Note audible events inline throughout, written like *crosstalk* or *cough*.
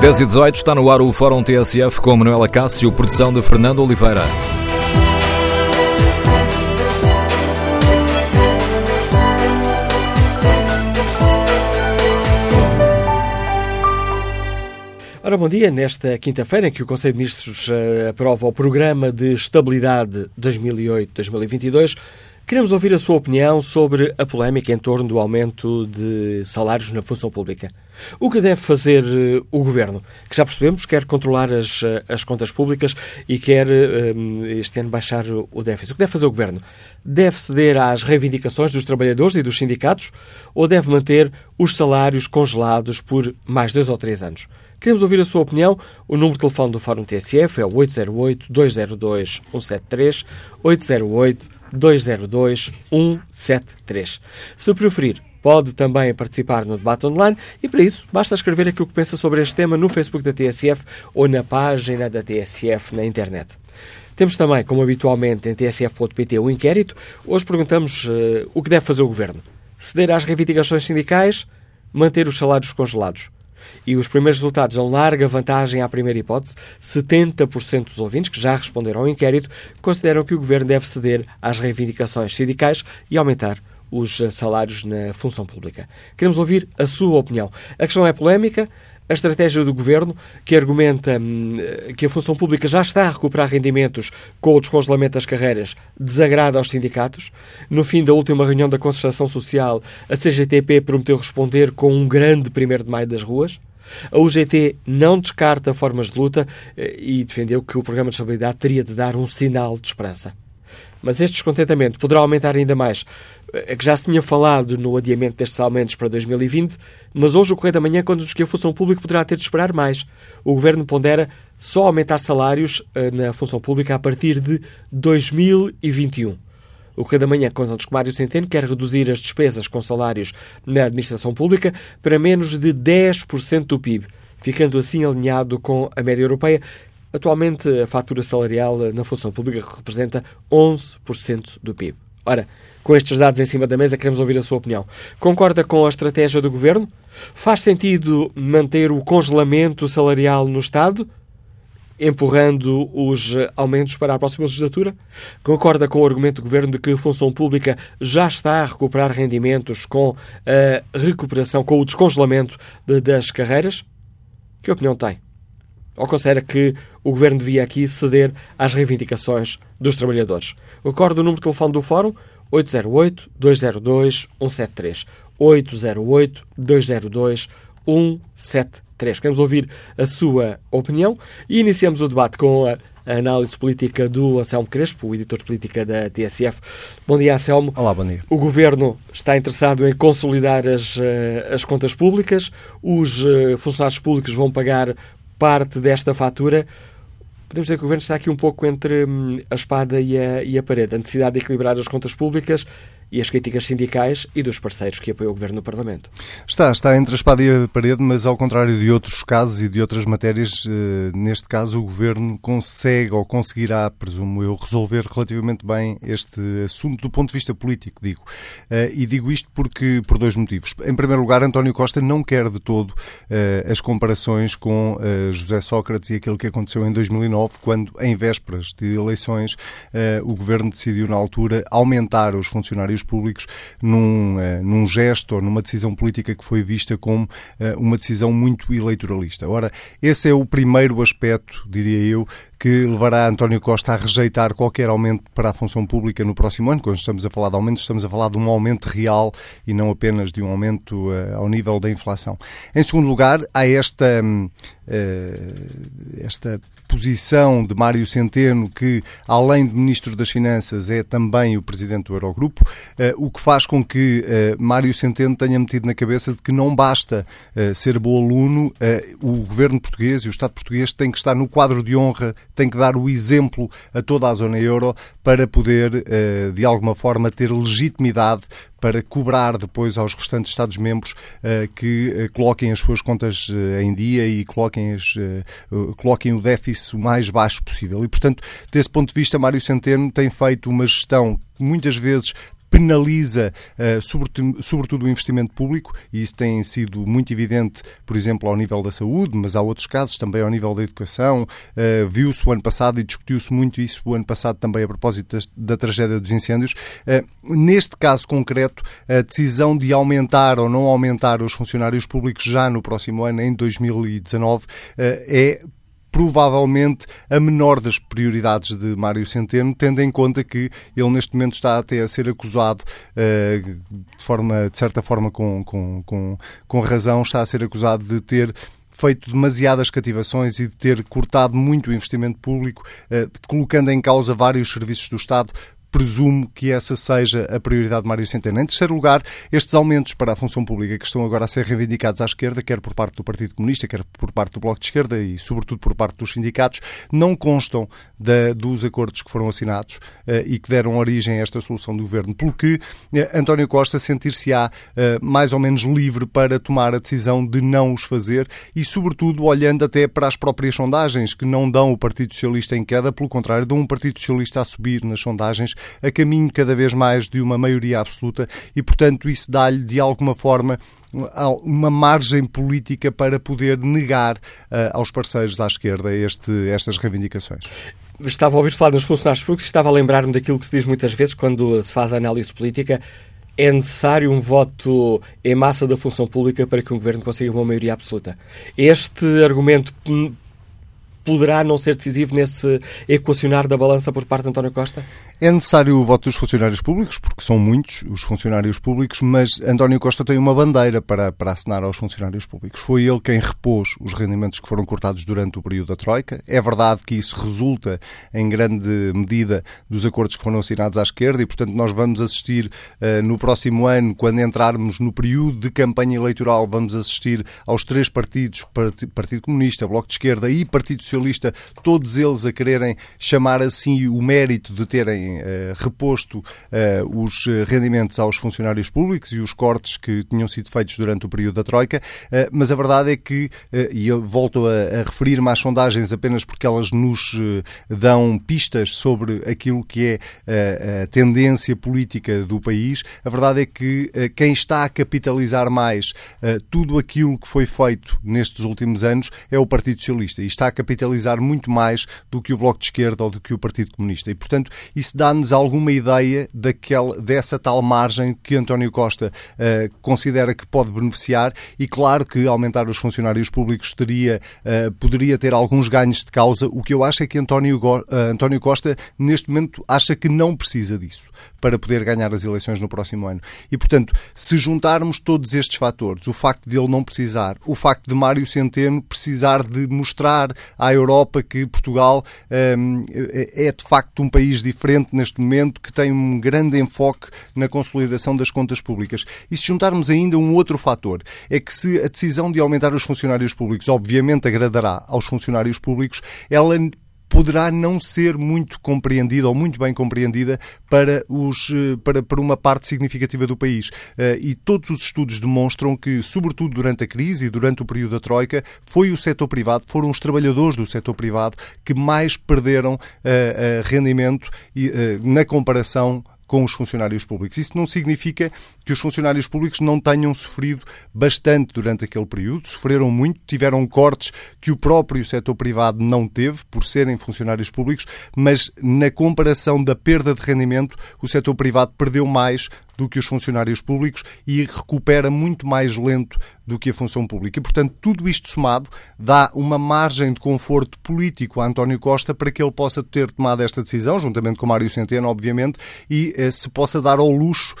10 e 18 está no ar o Fórum TSF com Manuela Cássio, produção de Fernando Oliveira. Ora, bom dia. Nesta quinta-feira, em que o Conselho de Ministros uh, aprova o Programa de Estabilidade 2008-2022, queremos ouvir a sua opinião sobre a polémica em torno do aumento de salários na função pública. O que deve fazer uh, o Governo, que já percebemos quer controlar as, uh, as contas públicas e quer este ano baixar o déficit. O que deve fazer o Governo? Deve ceder às reivindicações dos trabalhadores e dos sindicatos ou deve manter os salários congelados por mais dois ou três anos? Queremos ouvir a sua opinião. O número de telefone do Fórum TSF é o 808-202-173, 808-202-173. Se preferir, pode também participar no debate online e, para isso, basta escrever aquilo que pensa sobre este tema no Facebook da TSF ou na página da TSF na internet. Temos também, como habitualmente, em tsf.pt o inquérito. Hoje perguntamos uh, o que deve fazer o Governo. Ceder às reivindicações sindicais, manter os salários congelados. E os primeiros resultados dão larga vantagem à primeira hipótese. 70% dos ouvintes que já responderam ao inquérito consideram que o governo deve ceder às reivindicações sindicais e aumentar os salários na função pública. Queremos ouvir a sua opinião. A questão é polémica. A estratégia do governo, que argumenta hum, que a função pública já está a recuperar rendimentos com o descongelamento das carreiras, desagrada aos sindicatos. No fim da última reunião da Concertação Social, a CGTP prometeu responder com um grande 1 de maio das ruas. A UGT não descarta formas de luta eh, e defendeu que o programa de estabilidade teria de dar um sinal de esperança. Mas este descontentamento poderá aumentar ainda mais. É que já se tinha falado no adiamento destes aumentos para 2020, mas hoje o Correio da Manhã conta-nos que a função pública poderá ter de esperar mais. O Governo pondera só aumentar salários eh, na função pública a partir de 2021. O Correio da Manhã conta-nos que Mário Centeno quer reduzir as despesas com salários na administração pública para menos de 10% do PIB, ficando assim alinhado com a média europeia. Atualmente, a fatura salarial na função pública representa 11% do PIB. Ora, com estes dados em cima da mesa, queremos ouvir a sua opinião. Concorda com a estratégia do Governo? Faz sentido manter o congelamento salarial no Estado, empurrando os aumentos para a próxima legislatura? Concorda com o argumento do Governo de que a função pública já está a recuperar rendimentos com a recuperação, com o descongelamento de, das carreiras? Que opinião tem? Ou considera que o Governo devia aqui ceder às reivindicações dos trabalhadores? Recordo o número de telefone do Fórum, 808-202-173. 808-202-173. Queremos ouvir a sua opinião e iniciamos o debate com a análise política do Anselmo Crespo, o editor de política da TSF. Bom dia, Anselmo. Olá, bom dia. O Governo está interessado em consolidar as, eh, as contas públicas, os eh, funcionários públicos vão pagar parte desta fatura podemos dizer que o Governo está aqui um pouco entre hum, a espada e a, e a parede. A necessidade de equilibrar as contas públicas e as críticas sindicais e dos parceiros que apoiam o Governo no Parlamento. Está, está entre a espada e a parede, mas ao contrário de outros casos e de outras matérias, eh, neste caso o Governo consegue ou conseguirá, presumo eu, resolver relativamente bem este assunto do ponto de vista político, digo. Eh, e digo isto porque por dois motivos. Em primeiro lugar, António Costa não quer de todo eh, as comparações com José Sócrates e aquilo que aconteceu em 2009, quando, em vésperas de eleições, o Governo decidiu, na altura, aumentar os funcionários públicos num, uh, num gesto ou numa decisão política que foi vista como uh, uma decisão muito eleitoralista. Ora, esse é o primeiro aspecto, diria eu, que levará António Costa a rejeitar qualquer aumento para a função pública no próximo ano. Quando estamos a falar de aumento, estamos a falar de um aumento real e não apenas de um aumento uh, ao nível da inflação. Em segundo lugar, há esta, uh, esta posição de Mário Centeno, que, além de Ministro das Finanças, é também o Presidente do Eurogrupo, uh, o que faz com que Mário Centeno tenha metido na cabeça de que não basta ser bom aluno, o governo português e o Estado português têm que estar no quadro de honra tem que dar o exemplo a toda a zona euro para poder, eh, de alguma forma, ter legitimidade para cobrar depois aos restantes Estados-membros eh, que eh, coloquem as suas contas em dia e coloquem, as, coloquem o déficit o mais baixo possível. E, portanto, desse ponto de vista, Mário Centeno tem feito uma gestão muitas vezes penaliza uh, sobretudo, sobretudo, o investimento público, e isso tem sido muito evidente, por exemplo, ao nível da saúde, mas há outros casos também ao nível da educação. Uh, Viu-se o ano passado e discutiu-se muito isso o ano passado também a propósito da, da tragédia dos incêndios. Uh, neste caso concreto, a decisão de aumentar ou não aumentar os funcionários públicos já no próximo ano, em 2019, é provavelmente a menor das prioridades de Mário Centeno, tendo em conta que ele neste momento está até a ser acusado, uh, de, forma, de certa forma com, com, com, com razão, está a ser acusado de ter feito demasiadas cativações e de ter cortado muito o investimento público, uh, colocando em causa vários serviços do Estado presumo que essa seja a prioridade de Mário Centeno. Em terceiro lugar, estes aumentos para a função pública que estão agora a ser reivindicados à esquerda, quer por parte do Partido Comunista, quer por parte do Bloco de Esquerda e, sobretudo, por parte dos sindicatos, não constam da, dos acordos que foram assinados uh, e que deram origem a esta solução do governo, pelo que uh, António Costa sentir-se-á uh, mais ou menos livre para tomar a decisão de não os fazer e, sobretudo, olhando até para as próprias sondagens, que não dão o Partido Socialista em queda, pelo contrário, dão um Partido Socialista a subir nas sondagens a caminho cada vez mais de uma maioria absoluta e, portanto, isso dá-lhe, de alguma forma, uma margem política para poder negar uh, aos parceiros à esquerda este, estas reivindicações. Estava a ouvir falar dos funcionários públicos e estava a lembrar-me daquilo que se diz muitas vezes quando se faz a análise política. É necessário um voto em massa da função pública para que um governo consiga uma maioria absoluta. Este argumento poderá não ser decisivo nesse equacionar da balança por parte de António Costa? É necessário o voto dos funcionários públicos, porque são muitos os funcionários públicos, mas António Costa tem uma bandeira para, para assinar aos funcionários públicos. Foi ele quem repôs os rendimentos que foram cortados durante o período da Troika. É verdade que isso resulta, em grande medida, dos acordos que foram assinados à esquerda e, portanto, nós vamos assistir uh, no próximo ano, quando entrarmos no período de campanha eleitoral, vamos assistir aos três partidos, Partido Comunista, Bloco de Esquerda e Partido Socialista, todos eles a quererem chamar assim o mérito de terem uh, reposto uh, os rendimentos aos funcionários públicos e os cortes que tinham sido feitos durante o período da Troika, mas a verdade é que, e eu volto a, a referir-me às sondagens apenas porque elas nos dão pistas sobre aquilo que é a tendência política do país, a verdade é que quem está a capitalizar mais tudo aquilo que foi feito nestes últimos anos é o Partido Socialista e está a capitalizar muito mais do que o Bloco de Esquerda ou do que o Partido Comunista. E, portanto, isso dá-nos alguma ideia daquela, dessa tal margem que António Costa uh, considera que pode beneficiar e claro que aumentar os funcionários públicos teria, uh, poderia ter alguns ganhos de causa. O que eu acho é que António, uh, António Costa neste momento acha que não precisa disso para poder ganhar as eleições no próximo ano. E, portanto, se juntarmos todos estes fatores, o facto de ele não precisar, o facto de Mário Centeno precisar de mostrar à Europa que Portugal um, é, é de facto um país diferente neste momento, que tem um grande enfoque na consolidação das contas públicas. E se juntarmos ainda um outro fator, é que se a decisão de aumentar os funcionários públicos obviamente agradará aos funcionários públicos, ela poderá não ser muito compreendida ou muito bem compreendida para, os, eh, para, para uma parte significativa do país. Eh, e todos os estudos demonstram que, sobretudo durante a crise e durante o período da Troika, foi o setor privado, foram os trabalhadores do setor privado que mais perderam uh, rendimento na comparação com os funcionários públicos. Isso não significa que os funcionários públicos não tenham sofrido bastante durante aquele período, sofreram muito, tiveram cortes que o próprio setor privado não teve por serem funcionários públicos, mas na comparação da perda de rendimento, o setor privado perdeu mais do que os funcionários públicos e recupera muito mais lento do que a função pública. E, portanto, tudo isto somado dá uma margem de conforto político a António Costa para que ele possa ter tomado esta decisão, juntamente com Mário Centeno, obviamente, e eh, se possa dar ao luxo,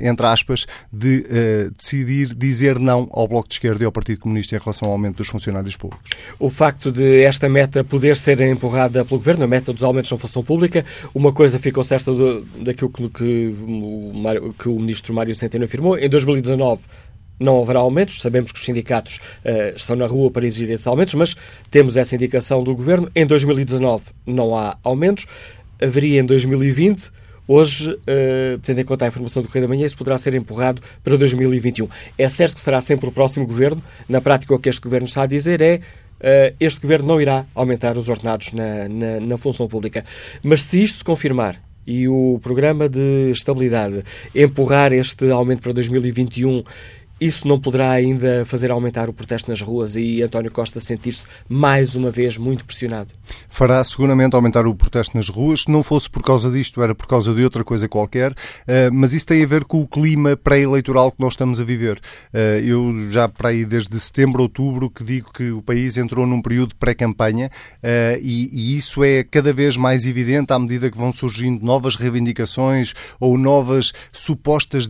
entre aspas, de eh, decidir dizer não ao Bloco de Esquerda e ao Partido Comunista em relação ao aumento dos funcionários públicos. O facto de esta meta poder ser empurrada pelo Governo, a meta dos aumentos na função pública, uma coisa ficou certa do, daquilo que, que o que o ministro Mário Centeno afirmou. Em 2019 não haverá aumentos, sabemos que os sindicatos uh, estão na rua para exigir esses aumentos, mas temos essa indicação do Governo. Em 2019 não há aumentos, haveria em 2020. Hoje, uh, tendo em conta a informação do Correio da Manhã, isso poderá ser empurrado para 2021. É certo que será sempre o próximo Governo. Na prática, o que este Governo está a dizer é uh, este Governo não irá aumentar os ordenados na, na, na função pública. Mas se isto se confirmar, e o programa de estabilidade empurrar este aumento para 2021 isso não poderá ainda fazer aumentar o protesto nas ruas e António Costa sentir-se mais uma vez muito pressionado? Fará seguramente aumentar o protesto nas ruas. Se não fosse por causa disto, era por causa de outra coisa qualquer. Eh, mas isso tem a ver com o clima pré-eleitoral que nós estamos a viver. Eh, eu já para aí desde setembro, outubro, que digo que o país entrou num período pré-campanha eh, e isso é cada vez mais evidente à medida que vão surgindo novas reivindicações ou novas supostas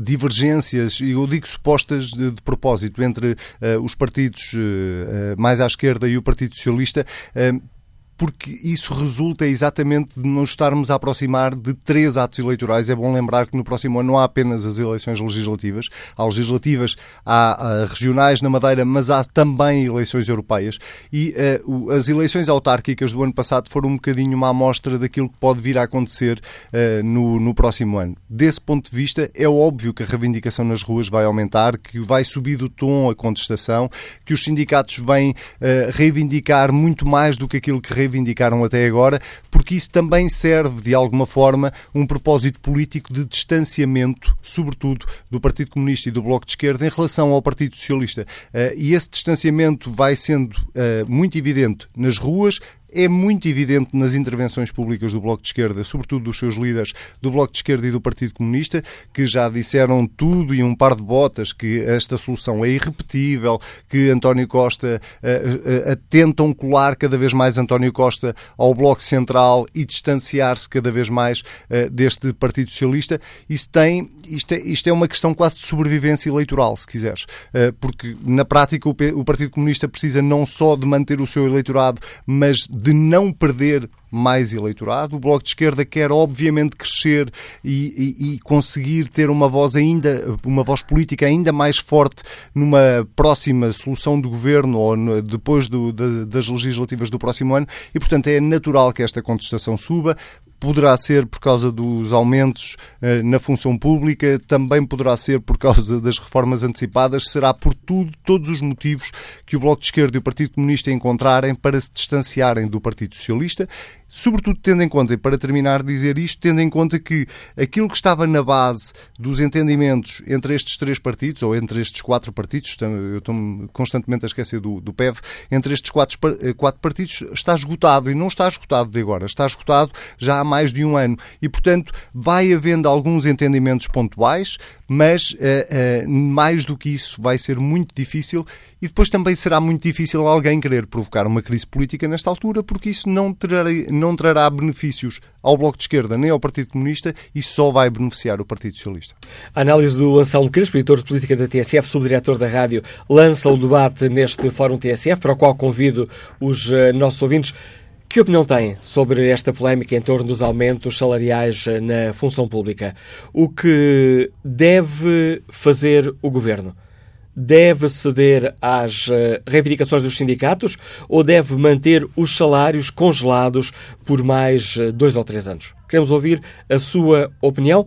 divergências. Eu digo supostas de, de propósito entre uh, os partidos uh, mais à esquerda e o Partido Socialista porque isso resulta exatamente de não estarmos a aproximar de três atos eleitorais. É bom lembrar que no próximo ano não há apenas as eleições legislativas, há legislativas, há, há regionais na Madeira, mas há também eleições europeias. E uh, as eleições autárquicas do ano passado foram um bocadinho uma amostra daquilo que pode vir a acontecer uh, no, no próximo ano. Desse ponto de vista, é óbvio que a reivindicação nas ruas vai aumentar, que vai subir o tom a contestação, que os sindicatos vêm uh, reivindicar muito mais do que aquilo que reivindicam reivindicaram até agora, porque isso também serve, de alguma forma, um propósito político de distanciamento, sobretudo, do Partido Comunista e do Bloco de Esquerda em relação ao Partido Socialista. Eh, e esse distanciamento vai sendo eh, muito evidente nas ruas, é muito evidente nas intervenções públicas do Bloco de Esquerda, sobretudo dos seus líderes do Bloco de Esquerda e do Partido Comunista, que já disseram tudo e um par de botas que esta solução é irrepetível, que António Costa uh, uh, tentam colar cada vez mais António Costa ao Bloco Central e distanciar-se cada vez mais uh, deste Partido Socialista. Isso tem, isto, é, isto é uma questão quase de sobrevivência eleitoral, se quiseres, porque na prática o, o Partido Comunista precisa não só de manter o seu eleitorado, mas de não perder mais eleitorado. O Bloco de Esquerda quer, obviamente, crescer e, e, e, conseguir ter uma voz ainda, uma voz política ainda mais forte numa próxima solução de governo ou no, depois do, das legislativas do próximo ano. E, portanto, é natural que esta contestação suba poderá ser por causa dos aumentos eh, na função pública, também poderá ser por causa das reformas antecipadas, será por tudo, todos os motivos que o Bloco de Esquerda e o Partido Comunista encontrarem para se distanciarem do Partido Socialista. Sobretudo tendo em conta, e para terminar dizer isto, tendo em conta que aquilo que estava na base dos entendimentos entre estes três partidos, ou entre estes quatro partidos, eu estou-me constantemente a esquecer do, do PEV, entre estes quatro, eh, quatro partidos está esgotado, e não está esgotado de agora, está esgotado já há mais de um ano. E, portanto, vai havendo alguns entendimentos pontuais, mas uh, uh, mais do que isso vai ser muito difícil e depois também será muito difícil alguém querer provocar uma crise política nesta altura, porque isso não trará, não trará benefícios ao Bloco de Esquerda nem ao Partido Comunista e só vai beneficiar o Partido Socialista. A análise do Anselmo Crespo, editor de política da TSF, subdiretor da rádio, lança o debate neste Fórum TSF, para o qual convido os uh, nossos ouvintes. Que opinião tem sobre esta polémica em torno dos aumentos salariais eh, na função pública? O que deve fazer o governo? Deve ceder às eh, reivindicações dos sindicatos ou deve manter os salários congelados por mais eh, dois ou três anos? Queremos ouvir a sua opinião.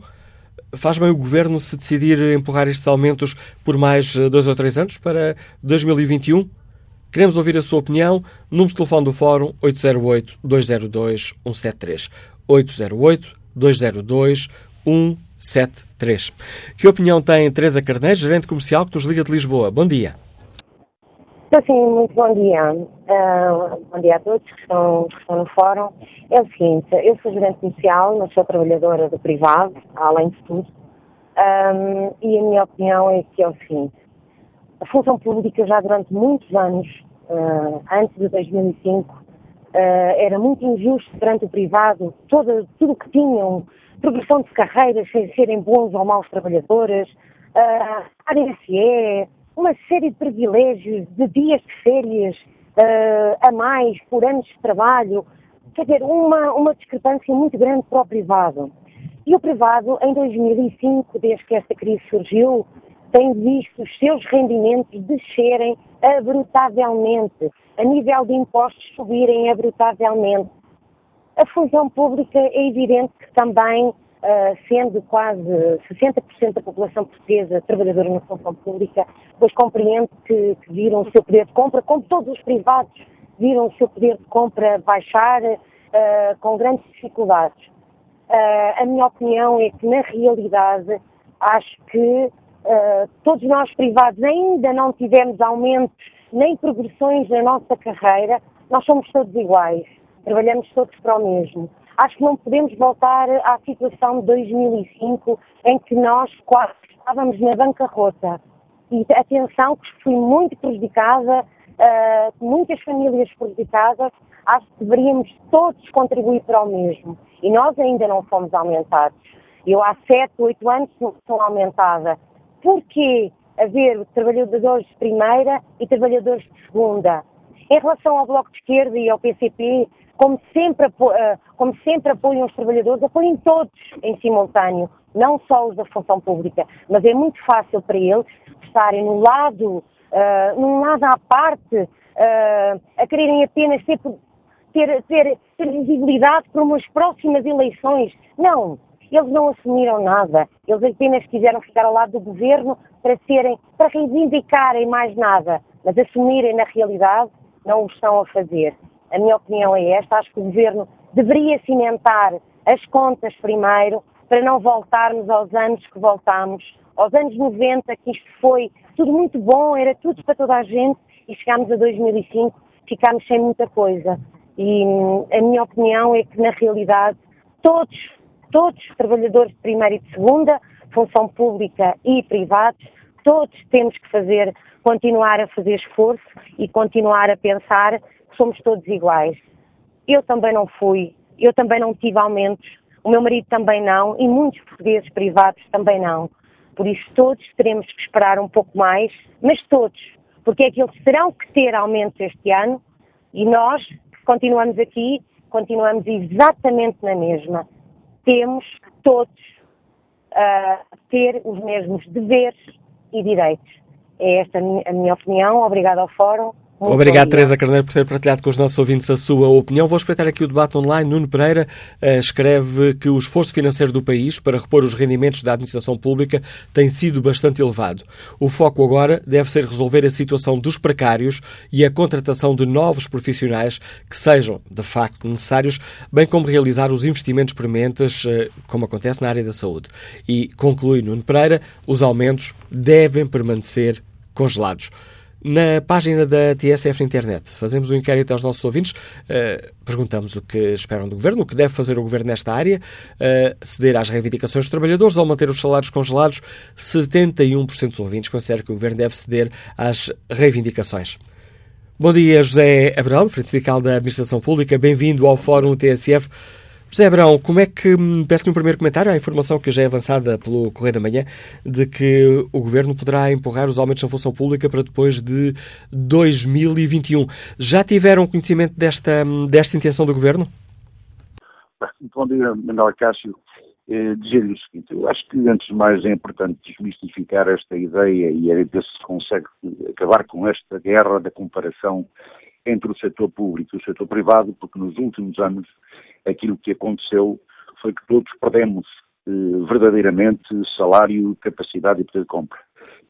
Faz bem o governo se decidir empurrar estes aumentos por mais dois ou três anos para 2021? Queremos ouvir a sua opinião. Número de telefone do Fórum 808-202-173. 808-202-173. Que opinião tem Teresa Carneiro, gerente comercial que nos liga de Lisboa? Bom dia. Sim, muito bom dia. Uh, bom dia a todos que estão, que estão no fórum. É o seguinte, eu sou gerente comercial, não sou trabalhadora do privado, além de tudo, um, e a minha opinião é que é o seguinte, a função pública já durante muitos anos, uh, antes de 2005, uh, eh, era muito injusto perante o privado, tudo o que tinham, progressão de carreiras sem serem bons ou maus trabalhadores, uh, ADSE, uma série de privilégios, de dias de férias uh, a mais por anos de trabalho, quer dizer, uma, uma discrepância muito grande para o privado. E o privado, em 2005, desde que esta crise surgiu, tem visto os seus rendimentos descerem abrutavelmente, a nível de impostos subirem abrutavelmente. A função pública é evidente que também, uh, sendo quase 60% da população portuguesa trabalhadora na função pública, pois compreende que, que viram o seu poder de compra, como todos os privados viram o seu poder de compra baixar uh, com grandes dificuldades. Uh, a minha opinião é que, na realidade, acho que uh, todos nós privados ainda não tivemos aumentos nem progressões na nossa carreira, nós somos todos iguais, trabalhamos todos para o mesmo. Acho que não podemos voltar à situação de 2005 em que nós quase estávamos na bancarrota. E atenção que fui muito prejudicada, uh, muitas famílias prejudicadas, acho que deveríamos todos contribuir para o mesmo. E nós ainda não fomos aumentados. Eu há 7, 8 anos sou aumentada. Porquê haver trabalhadores de primeira e trabalhadores de segunda? Em relação ao Bloco de Esquerda e ao PCP, como sempre, eh, como sempre apoiam os trabalhadores, apoiem todos em simultâneo, não só os da função pública, mas é muito fácil para eles estarem num lado, uh, num lado à parte, uh, a quererem apenas ter, ter, ter visibilidade para umas próximas eleições. Não, eles não assumiram nada, eles apenas quiseram ficar ao lado do governo para serem, para reivindicarem mais nada, mas assumirem na realidade não o estão a fazer. A minha opinião é esta, acho que o governo deveria cimentar as contas primeiro para não voltarmos aos anos que voltámos, aos anos 90, que isto foi tudo muito bom, era tudo para toda a gente, e chegámos a 2005, ficámos sem muita coisa. E hum, a minha opinião é que, na realidade, todos todos os trabalhadores de primeira e de segunda, função pública e privados, todos temos que fazer, continuar a fazer esforço e continuar a pensar que somos todos iguais. Eu também não fui, eu também não tive aumentos, o meu marido também não e muitos portugueses privados também não. Por isso todos teremos que esperar um pouco mais, mas todos, porque é que eles terão que ter aumentos este ano e nós, continuamos aqui, continuamos exatamente na mesma temos todos uh, ter os mesmos deveres e direitos. É esta a minha, a opinião. Obrigado ao Fórum Obrigado, Teresa Carneiro, por ter partilhado com os nossos ouvintes a sua opinião. Vou espreitar aqui o debate online. Nuno Pereira uh, escreve que o esforço financeiro do país para repor os rendimentos da administração pública tem sido bastante elevado. O foco agora deve ser resolver a situação dos precários e a contratação de novos profissionais que sejam, de facto, necessários, bem como realizar os investimentos prementes, uh, como acontece na área da saúde. E, conclui Nuno Pereira, os aumentos devem permanecer congelados. Na página da TSF na internet, fazemos um inquérito aos nossos ouvintes, uh, perguntamos o que esperam do Governo, o que deve fazer o Governo nesta área, uh, ceder às reivindicações dos trabalhadores ou manter os salários congelados. 71% dos ouvintes consideram que o Governo deve ceder às reivindicações. Bom dia, José Abrão, Frente Sindical da Administração Pública. Bem-vindo ao Fórum TSF. José Abrão, como é que, hum, peço-lhe um primeiro comentário à informação que já é avançada pelo Correio da Manhã, de que o Governo poderá empurrar os aumentos na função pública para depois de 2021. Já tiveram conhecimento desta, hum, desta intenção do Governo? Bom dia, Manuel Cássio. Eh, Dizer-lhe o seguinte, eu acho que antes de mais é importante desmistificar esta ideia e é ver se consegue acabar com esta guerra da comparação entre o setor público e o setor privado, porque nos últimos anos aquilo que aconteceu foi que todos perdemos eh, verdadeiramente salário, capacidade e poder de compra.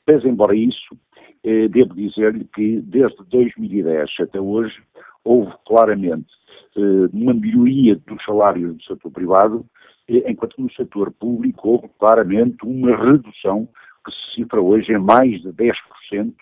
Pese embora isso, eh, devo dizer-lhe que desde 2010 até hoje houve claramente eh, uma melhoria dos salários do setor privado, eh, enquanto no setor público houve claramente uma redução que se cifra hoje em mais de 10%,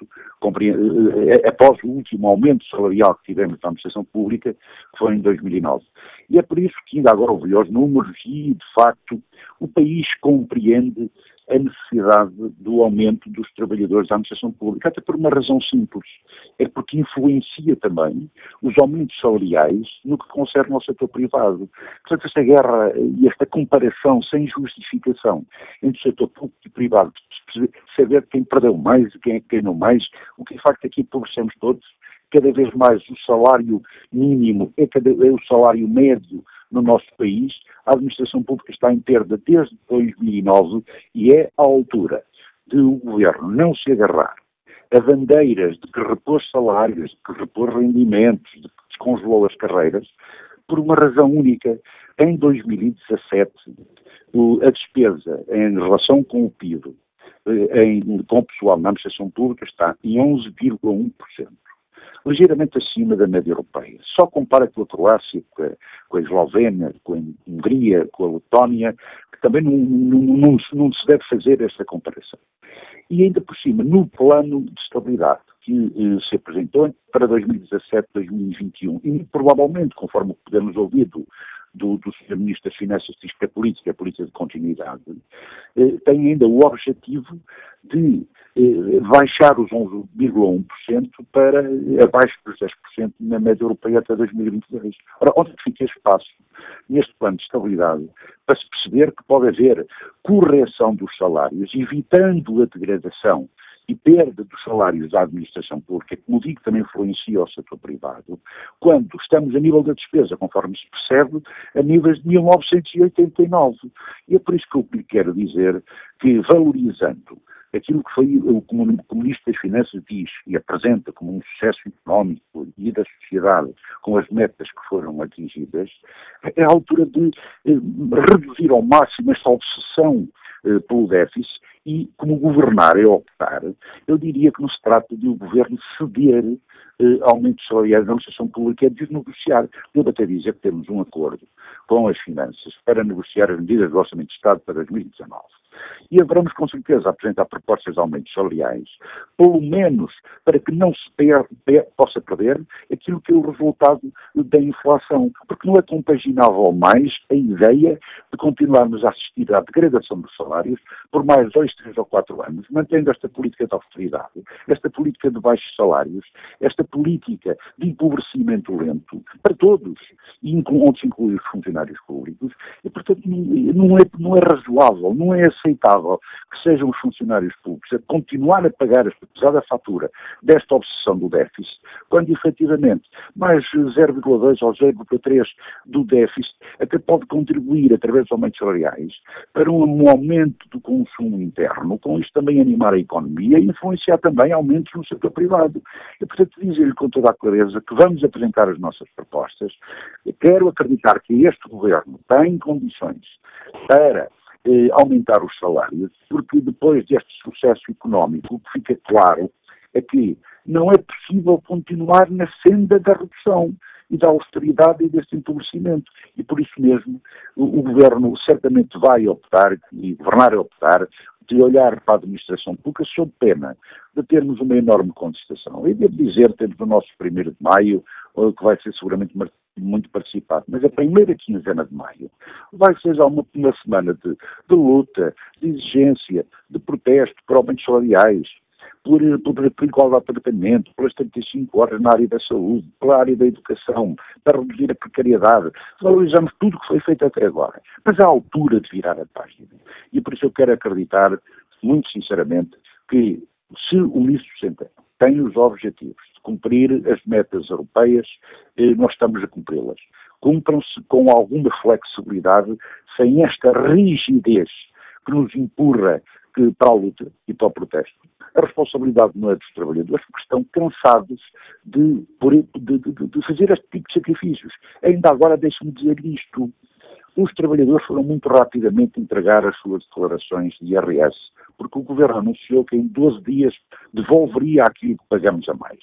eh, após o último aumento salarial que tivemos na administração pública, que foi em 2009. E é por isso que ainda agora ouvi os números e, de facto, o país compreende a necessidade do aumento dos trabalhadores da administração pública, até por uma razão simples, é porque influencia também os aumentos salariais no que concerne ao setor privado. Portanto, esta guerra e esta comparação sem justificação entre o setor público e privado, saber quem perdeu mais e quem é que ganhou mais, o que de facto aqui empobrecemos todos, cada vez mais o salário mínimo é, cada, é o salário médio no nosso país. A administração pública está em perda desde 2009 e é à altura de o governo não se agarrar a bandeiras de que repôs salários, de que repôs rendimentos, de que descongelou as carreiras, por uma razão única. Em 2017, a despesa em relação com o PIB eh, em, com o pessoal na administração pública está em 11,1%. Ligeiramente acima da média europeia. Só compara com a Croácia, com a, com a Eslovénia, com a Hungria, com a Letónia, que também não, não, não, não se deve fazer esta comparação. E ainda por cima, no plano de estabilidade que eh, se apresentou para 2017-2021, e provavelmente, conforme podemos ouvir do, do, do Sr. Ministro das Finanças diz que a política é a política de continuidade, eh, tem ainda o objetivo de eh, baixar os 11,1% para abaixo dos 10% na média europeia até 2022. Ora, onde fica espaço neste plano de estabilidade para se perceber que pode haver correção dos salários, evitando a degradação e perda dos salários da administração pública, que, como digo, também influencia o setor privado, quando estamos a nível da despesa, conforme se percebe, a níveis de 1989. E é por isso que eu lhe quero dizer que, valorizando aquilo que foi o Comunista das Finanças diz e apresenta como um sucesso económico e da sociedade com as metas que foram atingidas, é a altura de eh, reduzir ao máximo esta obsessão pelo déficit e, como governar é optar, eu diria que não se trata de o governo ceder eh, aumentos salariais na administração pública, é de negociar. Devo até dizer que temos um acordo com as finanças para negociar as medidas do Orçamento de Estado para 2019 e haveremos com certeza apresentar propostas de aumentos salariais, pelo menos para que não se per, per, possa perder aquilo que é o resultado da inflação, porque não é compaginável mais a ideia de continuarmos a assistir à degradação dos salários por mais dois, três ou quatro anos, mantendo esta política de austeridade, esta política de baixos salários, esta política de empobrecimento lento para todos, onde se inclui os funcionários públicos, e portanto não é, não é razoável, não é aceitável que sejam os funcionários públicos a continuar a pagar esta pesada fatura desta obsessão do déficit, quando efetivamente mais 0,2 ou 0,3 do déficit até pode contribuir, através dos aumentos salariais, para um aumento do consumo interno, com isto também animar a economia e influenciar também aumentos no setor privado. E, portanto, dizer-lhe com toda a clareza que vamos apresentar as nossas propostas. Eu quero acreditar que este governo tem condições para eh, aumentar os salários, porque depois deste sucesso económico, o que fica claro é que não é possível continuar na senda da redução e da austeridade e deste empobrecimento. E por isso mesmo o, o Governo certamente vai optar, e governar é optar, de olhar para a administração pública sob pena de termos uma enorme contestação. E devo dizer, temos o nosso 1 de maio, eh, que vai ser seguramente muito participado, mas a primeira quinzena de maio vai ser já uma, uma semana de, de, luta, de exigência, de protesto por aumentos salariais, por, por, por igualdade de tratamento, pelas 35 horas na área da saúde, pela área da educação, para reduzir a precariedade. Valorizamos tudo o que foi feito até agora. Mas há altura de virar a página. E por isso eu quero acreditar, muito sinceramente, que se o Ministro Centeno tem os objetivos de cumprir as metas europeias, nós estamos a cumpri-las. Cumpram-se com alguma flexibilidade, sem esta rigidez que nos empurra que, para a luta e para o protesto. A responsabilidade não é dos trabalhadores, porque estão cansados de, de, de, de fazer este tipo de sacrifícios. Ainda agora, deixe-me dizer isto. Os trabalhadores foram muito rapidamente entregar as suas declarações de IRS porque o Governo anunciou que em 12 dias devolveria aquilo que pagamos a mais.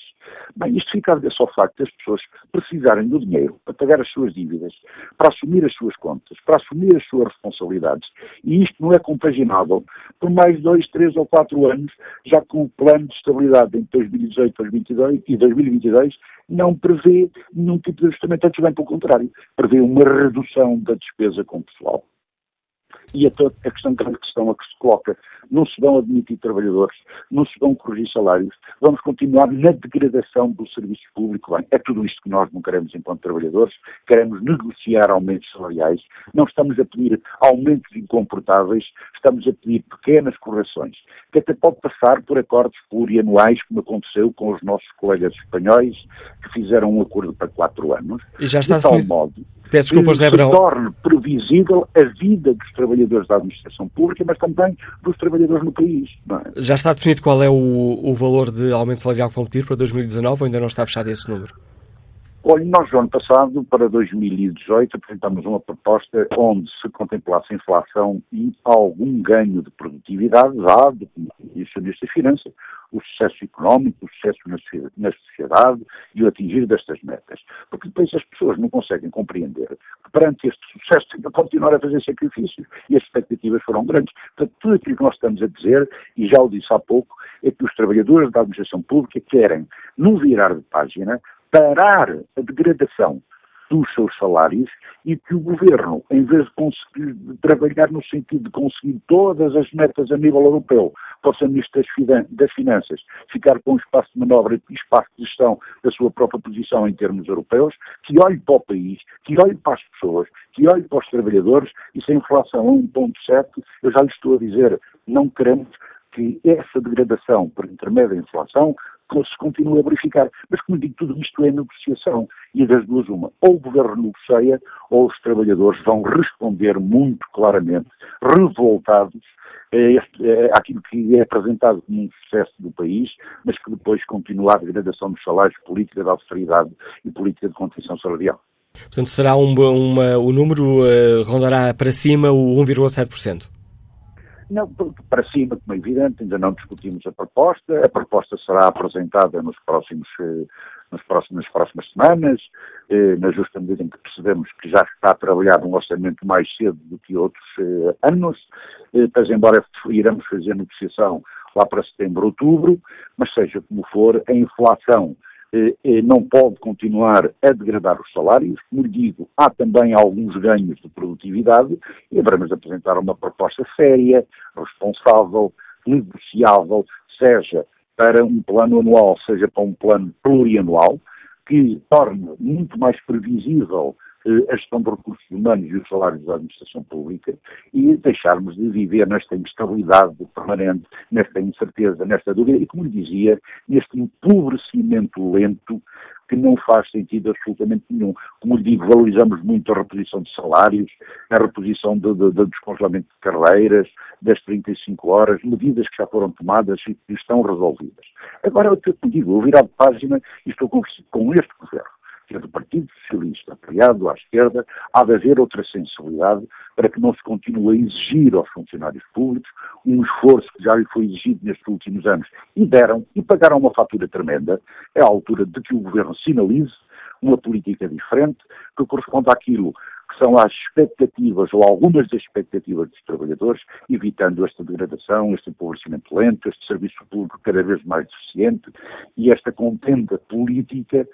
Bem, isto fica a ver só o facto das pessoas precisarem do dinheiro para pagar as suas dívidas, para assumir as suas contas, para assumir as suas responsabilidades. E isto não é compaginável por mais dois, três ou quatro anos, já que o plano de estabilidade em 2018 2022, e 2022 não prevê nenhum tipo de ajustamento, antes bem pelo contrário, prevê uma redução da despesa com o pessoal. E a, a questão, grande questão a que se coloca, não se vão admitir trabalhadores, não se vão corrigir salários, vamos continuar na degradação do serviço público. Bem, é tudo isto que nós não queremos enquanto trabalhadores, queremos negociar aumentos salariais, não estamos a pedir aumentos incomportáveis, estamos a pedir pequenas correções, que até pode passar por acordos plurianuais, como aconteceu com os nossos colegas espanhóis, que fizeram um acordo para quatro anos, e já está de tal modo Peço desculpa, José torne previsível a vida dos trabalhadores da administração pública, mas também dos trabalhadores no país. É? Já está definido qual é o, o valor de aumento salarial que vão pedir para 2019 ou ainda não está fechado esse número? Olha, nós no ano passado, para 2018, apresentámos uma proposta onde se contemplasse inflação e algum ganho de produtividade, dado, como Ministro das Finanças, o sucesso económico, o sucesso na sociedade e o atingir destas metas. Porque depois as pessoas não conseguem compreender que perante este sucesso tem que continuar a fazer sacrifícios e as expectativas foram grandes. Portanto, tudo aquilo que nós estamos a dizer, e já o disse há pouco, é que os trabalhadores da administração pública querem, num virar de página, parar a degradação dos seus salários e que o governo, em vez de conseguir trabalhar no sentido de conseguir todas as metas a nível europeu, possa, Ministro das Finanças, ficar com espaço de manobra e espaço de gestão da sua própria posição em termos europeus, que olhe para o país, que olhe para as pessoas, que olhe para os trabalhadores e se a inflação a 1,7, eu já lhe estou a dizer, não queremos que essa degradação por intermédio da inflação se continue a verificar. Mas, como digo, tudo isto é negociação. E das duas, uma. Ou o governo negocia, ou os trabalhadores vão responder muito claramente, revoltados, a àquilo que é apresentado como um sucesso do país, mas que depois continua a degradação dos salários, política de austeridade e política de contenção salarial. Portanto, será um, uma, o número uh, rondará para cima o 1,7%? Não, para cima, como é evidente, ainda não discutimos a proposta. A proposta será apresentada nos próximos, eh, nos próximos, nas próximas semanas, eh, na justa medida em que percebemos que já está a trabalhar um orçamento mais cedo do que outros eh, anos, mas embora iremos fazer negociação lá para setembro, outubro, mas seja como for, a inflação não pode continuar a degradar os salários. Como lhe digo, há também alguns ganhos de produtividade e devemos apresentar uma proposta séria, responsável, negociável, seja para um plano anual, seja para um plano plurianual, que torne muito mais previsível eh, a gestão de recursos humanos e os salários da administração pública e deixarmos de viver nesta instabilidade permanente, nesta incerteza, nesta dúvida e, como lhe dizia, neste empobrecimento lento que não faz sentido absolutamente nenhum. Como lhe digo, valorizamos muito a reposição de salários, a reposição de, de, de descongelamento de carreiras, das 35 horas, medidas que já foram tomadas e que estão resolvidas. Agora, o que eu digo, eu virar de página e estou com, com este governo do Partido Socialista, apoiado à esquerda, há de haver outra sensibilidade para que não se continue a exigir aos funcionários públicos um esforço que já lhe foi exigido nestes últimos anos e deram e pagaram uma fatura tremenda. É a altura de que o Governo sinalize uma política diferente que corresponda àquilo que são as expectativas, ou algumas das expectativas dos trabalhadores, evitando esta degradação, este empobrecimento lento, este serviço público cada vez mais deficiente e esta contenda política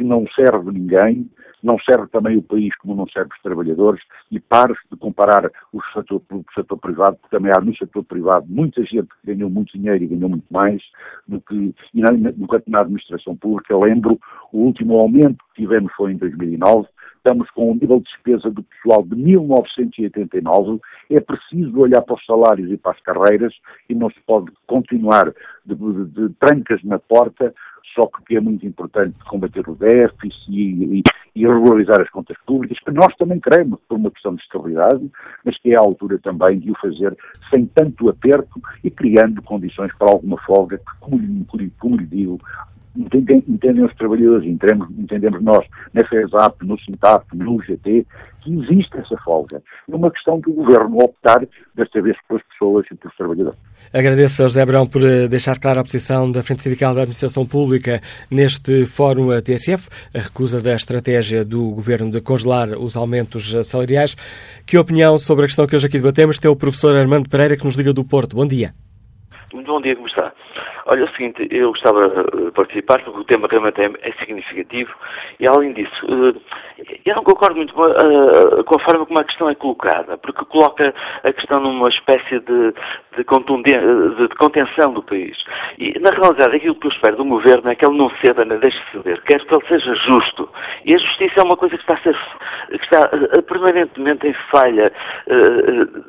que não serve ninguém, não serve também o país como não serve os trabalhadores e pare-se de comparar o setor público o setor privado, porque também há no setor privado muita gente que ganhou muito dinheiro e ganhou muito mais do que na, no na administração pública. Eu lembro, o último aumento que tivemos foi em 2009, estamos com um nível de despesa do pessoal de 1989, é preciso olhar para os salários e para as carreiras e não se pode continuar de, de, de trancas na porta só porque é muito importante combater o déficit e, e, e, regularizar as contas públicas, que nós também queremos por uma questão de estabilidade, mas que é a altura também de o fazer sem tanto aperto e criando condições para alguma folga, que, como, como, como lhe digo, entendem, os trabalhadores, entendemos, entendemos nós, na FESAP, no SINTAP, no UGT, que existe essa folga. É uma questão do Governo optar, desta vez, pelas pessoas e pelos trabalhadores. Agradeço a José Brão por eh, deixar clara a posição da Frente Sindical da Administração Pública neste Fórum TSF, a recusa da estratégia do Governo de congelar os aumentos salariais. Que opinião sobre a questão que hoje aqui debatemos tem o professor Armando Pereira, que nos liga do Porto. Bom dia. Muito bom dia, como está? Olha, é o seguinte, eu gostava de participar porque o tema realmente é, é significativo e, além disso, eh, eu não concordo muito com a, eh, forma como a questão é colocada, porque coloca a questão numa espécie de, de, de, de contenção do país. E, na realidade, aquilo que eu espero do governo é que ele não ceda nem deixe de ceder, quer que ele seja justo. E a justiça é uma coisa que está, a ser, que está eh, permanentemente em falha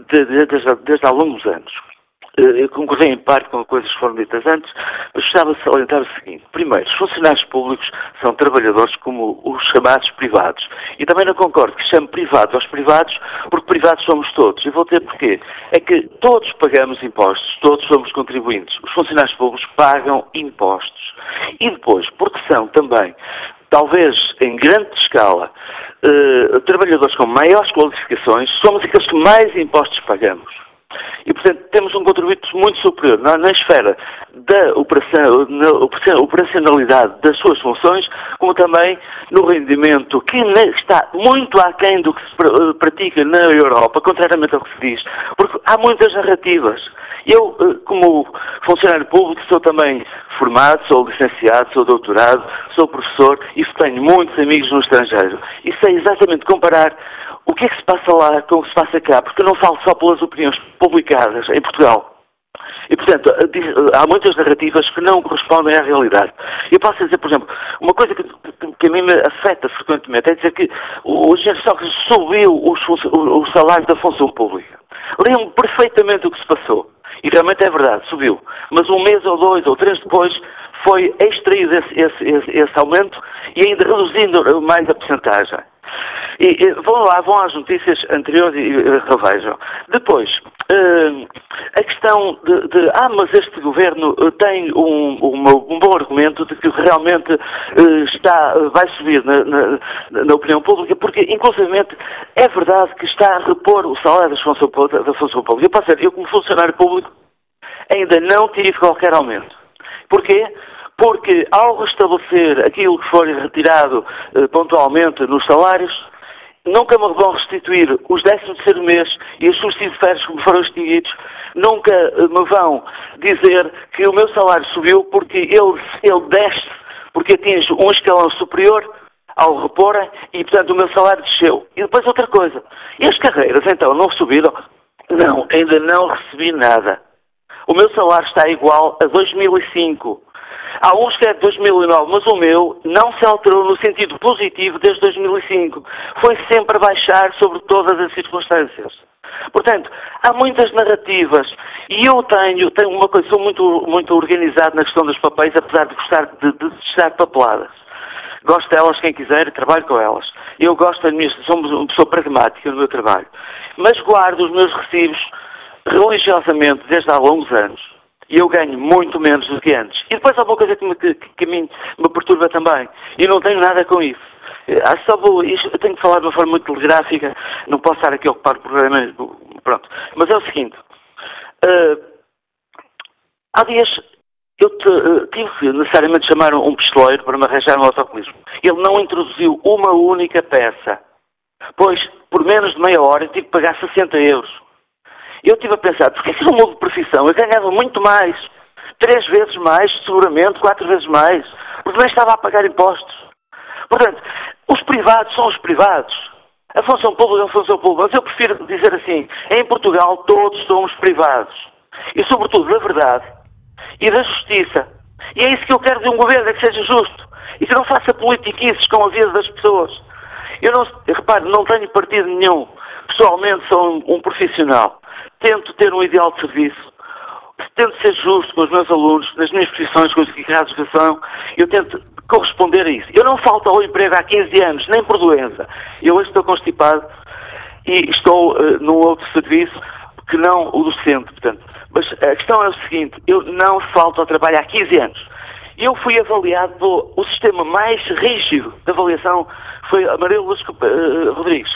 desde, desde há longos anos. Eh, eu concordei em parte com coisas que foram ditas antes, mas gostava de salientar o seguinte. Primeiro, os funcionários públicos são trabalhadores como os chamados privados. E também não concordo que chame privado aos privados, porque privados somos todos. E vou dizer porquê. É que todos pagamos impostos, todos somos contribuintes. Os funcionários públicos pagam impostos. E depois, porque são também talvez em grande escala, uh, trabalhadores com maiores qualificações, somos aqueles que mais impostos pagamos. E, portanto, temos um contributo muito superior na, na esfera da operação, na operacionalidade das suas funções, como também no rendimento, que está muito aquém do que se eh, pratica na Europa, contrariamente ao que se diz, porque há muitas narrativas. Eu, eh, como funcionário público, sou também formado, sou licenciado, sou doutorado, sou professor e tenho muitos amigos no estrangeiro. E sei exatamente comparar o que é que se passa lá com o que se passa cá, porque eu não falo só pelas opiniões publicadas em Portugal. E, portanto, há muitas narrativas que não correspondem à realidade. Eu posso dizer, por exemplo, uma coisa que, que a mim me afeta frequentemente é dizer que o engenheiro Sócrates subiu os, o, o salário da função pública. Lembro perfeitamente o que se passou. E realmente é verdade, subiu. Mas um mês ou dois ou três depois foi extraído esse, esse, esse, esse aumento e ainda reduzindo mais a porcentagem. E, e, vão lá, vão às notícias anteriores e revejam. Depois, uh, a questão de, de, ah, mas este governo eh, tem um, um, um bom argumento de que realmente uh, está, vai subir na, na, na, opinião pública, porque, inclusivamente, é verdade que está a repor o salário da função, da função pública. Eu dizer, eu como funcionário público ainda não tive qualquer aumento. Porquê? porque ao restabelecer aquilo que foi retirado eh, pontualmente nos salários, nunca me vão restituir os 13 terceiro mês e os subsídios férias que me foram extinguidos, nunca eh, me vão dizer que o meu salário subiu porque ele, ele desce, porque atinge um escalão superior ao reporem e, portanto, o meu salário desceu. E depois outra coisa, e as carreiras, então, não subiram? Não, ainda não recebi nada. O meu salário está igual a 2005. Há uns que é de 2009, mas o meu não se alterou no sentido positivo desde 2005. Foi sempre baixar sobre todas as circunstâncias. Portanto, há muitas narrativas e eu tenho, tenho uma coisa, sou muito, muito organizado na questão dos papéis, apesar de gostar de, de estar papeladas. Gosto delas quem quiser trabalho com elas. Eu gosto da minha, sou uma pessoa pragmática no meu trabalho. Mas guardo os meus recibos religiosamente desde há longos anos e eu ganho muito menos do que antes. E depois há uma coisa que, me, que, que me perturba também, e não tenho nada com isso. Ah, só vou, isto, eu tenho que falar de uma forma muito telegráfica, não posso estar aqui a ocupar o programa, pronto. Mas é o seguinte, uh, há dias eu te, uh, tive que necessariamente chamar um pistoleiro para me arranjar um autocolismo. Ele não introduziu uma única peça, pois por menos de meia hora eu tive que pagar 60 euros. Eu estive a pensar, porque se eu mudo de profissão, eu ganhava muito mais. Três vezes mais, seguramente, quatro vezes mais. Porque nem estava a pagar impostos. Portanto, os privados são os privados. A função pública é a função pública. Mas eu prefiro dizer assim, em Portugal todos somos privados. E sobretudo da verdade e da justiça. E é isso que eu quero de um governo, é que seja justo. E que não faça politiquices com a vida das pessoas. Eu não, repare, não tenho partido nenhum. Pessoalmente sou um, um profissional tento ter um ideal de serviço, tento ser justo com os meus alunos, nas minhas profissões, com os de educação, eu tento corresponder a isso. Eu não falto ao emprego há 15 anos, nem por doença. Eu hoje estou constipado e estou uh, num outro serviço que não o docente, portanto. Mas a questão é o seguinte, eu não falto ao trabalho há 15 anos. Eu fui avaliado pelo o sistema mais rígido de avaliação foi Amarelo uh, Rodrigues.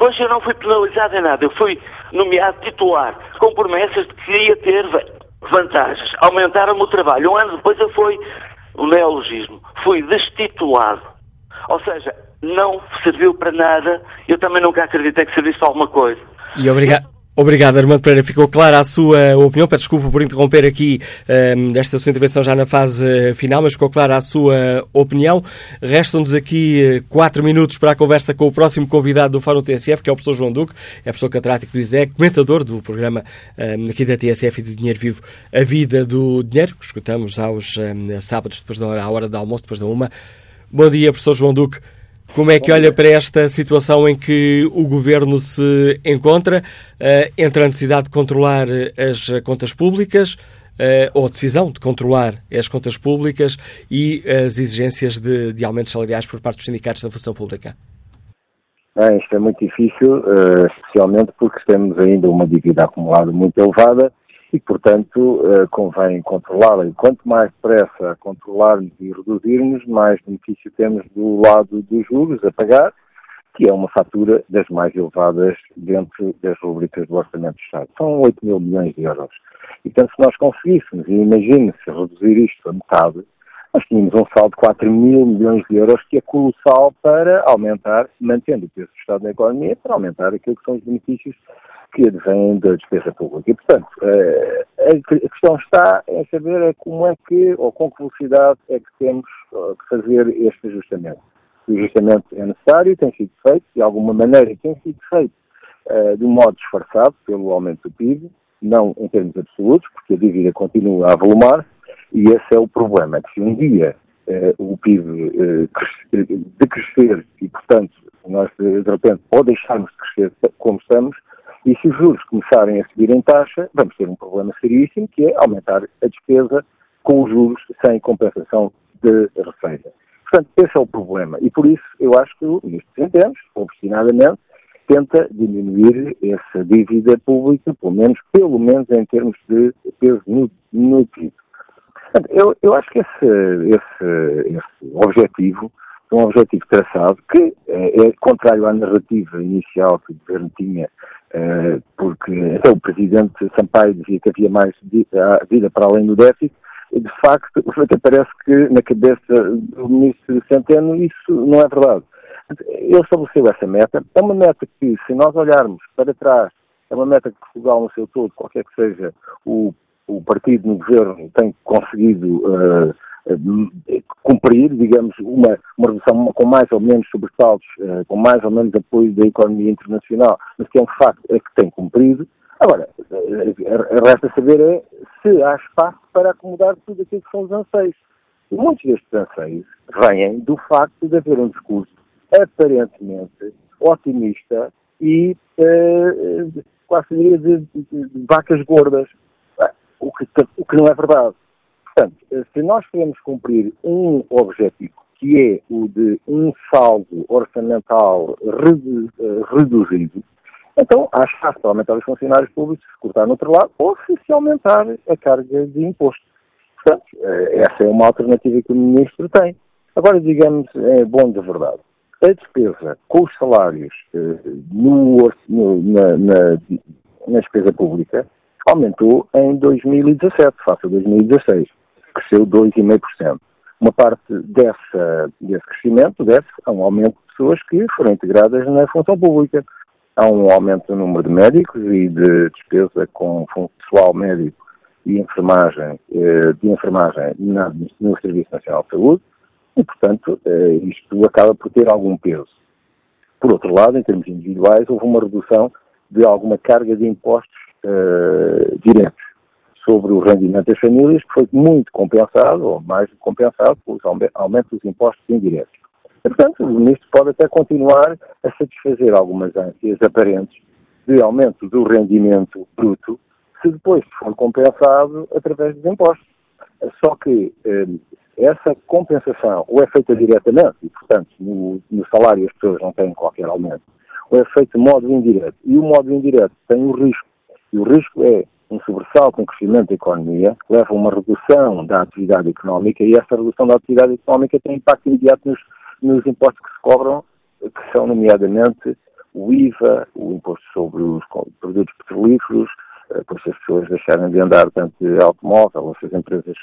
Pois eu não fui penalizado em nada, eu fui nomeado titular, com promessas de que ia ter vantagens. Aumentaram-me o trabalho. Um ano depois eu fui, o neologismo, fui destitulado. Ou seja, não serviu para nada, eu também nunca acreditei que servisse para alguma coisa. E obrigado. Obrigado, Armando Pereira. Ficou clara a sua opinião. Peço desculpa por interromper aqui um, ehm, esta sua intervenção já na fase eh, final, mas ficou clara a sua opinião. Restam-nos aqui eh, quatro minutos para a conversa com o próximo convidado do Fórum TSF, que é o professor João Duque, é professor catedrático do ISEC, comentador do programa ehm, aqui da TSF e do Dinheiro Vivo, A Vida do Dinheiro, que escutamos aos ehm, sábados, depois da hora, à hora do almoço, depois da uma. Bom dia, professor João Duque. Como é que olha para esta situação em que o governo se encontra uh, entre a necessidade de controlar as contas públicas, uh, ou a decisão de controlar as contas públicas e as exigências de, de, aumentos salariais por parte dos sindicatos da função pública? Bem, isto é muito difícil, especialmente porque temos ainda uma dívida acumulada muito elevada e, portanto, uh, convém controlá-la. E quanto mais depressa controlarmos e reduzirmos, mais benefício temos do lado dos juros a pagar, que é uma fatura das mais elevadas dentro das rubricas do Orçamento do Estado. São 8 mil milhões de euros. E, portanto, se nós conseguíssemos, e imagine-se reduzir isto a metade, nós tínhamos um saldo de 4 mil milhões de euros, que é colossal para aumentar, mantendo o peso do Estado na economia, para aumentar aquilo que são os benefícios que advêm da despesa pública. E, portanto, eh, a questão está em saber é como é que, ou com que velocidade é que temos eh, que fazer este ajustamento. O ajustamento é necessário, tem sido feito, de alguma maneira tem sido feito uh, de um modo disfarçado pelo aumento do PIB, não em termos absolutos, porque a dívida continua a avolumar, e esse é o problema, que se um dia o PIB decrescer e, portanto, nós de repente ou deixarmos de crescer como estamos, e se os juros começarem a subir em taxa, vamos ter um problema seríssimo, que é aumentar a despesa com os juros sem compensação de receita. Portanto, esse é o problema. E por isso eu acho que o Ministro Centenos, obstinadamente, tenta diminuir essa dívida pública, pelo menos, pelo menos em termos de peso no, no PIB. Eu, eu acho que esse, esse, esse objetivo um objetivo traçado que é, é, contrário à narrativa inicial que o governo tinha, porque até o presidente Sampaio dizia que havia mais vida para além do déficit, de facto, *laughs* até parece que na cabeça do ministro Centeno isso não é verdade. Ele estabeleceu essa meta. É uma meta que, se nós olharmos para trás, é uma meta que Portugal, no seu todo, qualquer que seja o, o partido no governo, tem conseguido uh, cumprir, digamos, uma, uma redução com mais ou menos sobressaltos, uh, com mais ou menos apoio da economia internacional, mas que é um facto é que tem cumprido. Agora, resta saber é se há espaço para acomodar tudo aquilo que são os anseios. E muitos destes anseios vêm do facto de haver um discurso aparentemente otimista e eh, quase diria de, de, de, vacas gordas, o que, o que não é verdade. Portanto, se nós queremos cumprir um objetivo, que é o de um saldo orçamental redu, eh, reduzido, então, há espaço para aumentar os funcionários públicos, se cortar no outro lado, ou se, se aumentar a carga de imposto. Portanto, eh, essa é uma alternativa que o Ministro tem. Agora, digamos, é bom de verdade. A despesa com os salários eh, no, no, na, na, na despesa pública aumentou em 2017, face a 2016. Cresceu 2,5%. Uma parte dessa, desse crescimento deve a um aumento de pessoas que foram integradas na função pública há um aumento do número de médicos e de despesa com pessoal médico e enfermagem, eh, de enfermagem no Serviço Nacional de Saúde e, portanto, eh, isto acaba por ter algum peso. Por outro lado, em termos individuais, houve uma redução de alguma carga de impostos uh, diretos sobre o rendimento das famílias, que foi muito compensado, ou mais compensado, pelos aumentos dos impostos indiretos. Portanto, o Ministro pode até continuar a satisfazer algumas ânsias aparentes de aumento do rendimento bruto, se depois for compensado através dos impostos. Só que eh, essa compensação ou é feita diretamente, e portanto no, no, salário as pessoas não têm qualquer aumento, ou é feita de modo indireto, e o modo indireto tem um risco, e o risco é um sobressalto no crescimento da economia, leva a uma redução da atividade económica, e essa redução da atividade económica tem impacto imediato nos nos impostos que se cobram, que são nomeadamente o IVA, o imposto sobre os produtos petrolíferos, eh, por se as pessoas deixarem de andar tanto de automóvel, ou se as empresas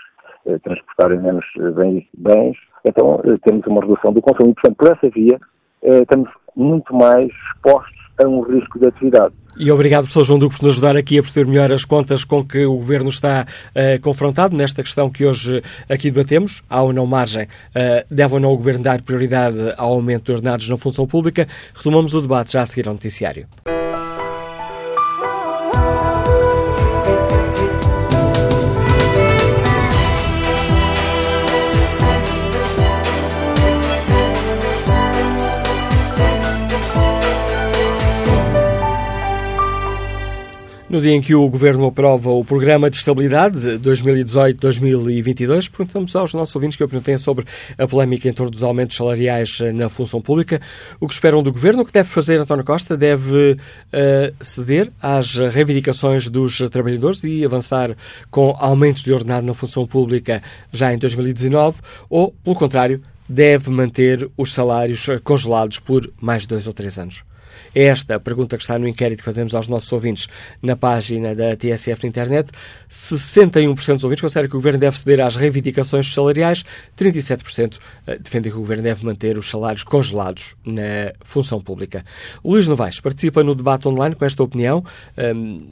eh, transportarem menos eh, bens, bens, então temos uma redução do consumo. E, portanto, por essa via, estamos muito mais expostos a um risco de atividade. E obrigado, professor João Duque, por nos ajudar aqui a perceber melhor as contas com que o Governo está uh, confrontado nesta questão que hoje aqui debatemos. Há ou não margem? Uh, deve ou não o Governo dar prioridade ao aumento de ordenados na função pública? Retomamos o debate já a seguir ao noticiário. No dia em que o Governo aprova o Programa de Estabilidade de 2018-2022, perguntamos aos nossos ouvintes que opinião têm sobre a polémica em torno dos aumentos salariais na função pública. O que esperam do Governo? O que deve fazer António Costa? Deve uh, ceder às reivindicações dos trabalhadores e avançar com aumentos de ordenado na função pública já em 2019? Ou, pelo contrário, deve manter os salários congelados por mais dois ou três anos? Esta pergunta que está no inquérito que fazemos aos nossos ouvintes na página da TSF na internet. 61% dos ouvintes consideram que o Governo deve ceder às reivindicações salariais, 37% eh, defendem que o Governo deve manter os salários congelados na função pública. Luís Novaes participa no debate online com esta opinião.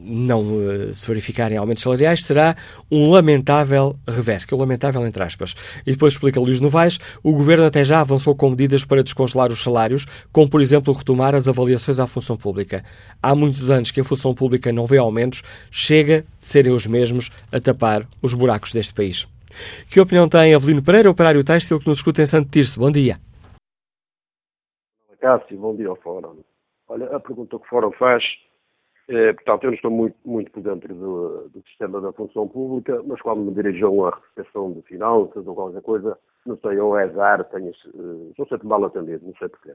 Não eh, se verificarem aumentos salariais, será um lamentável revés, que é o lamentável entre aspas. E depois explica Luís Novaes, o Governo até já avançou com medidas para descongelar os salários, como por exemplo retomar as avaliações à função pública. Há muitos anos que a função pública não vê aumentos, chega de serem os mesmos a tapar os buracos deste país. Que opinião tem Avelino Pereira, operário têxtil, que nos escuta em Santo Tirso? Bom dia. Cássio, bom dia ao Fórum. Olha, a pergunta que o Fórum faz, é, portanto, eu não estou muito, muito por dentro do, do sistema da função pública, mas quando me dirijo a recepção de finanças ou qualquer coisa, não sei, ou é azar, tenho, uh, estou sempre mal atendido, não sei porquê.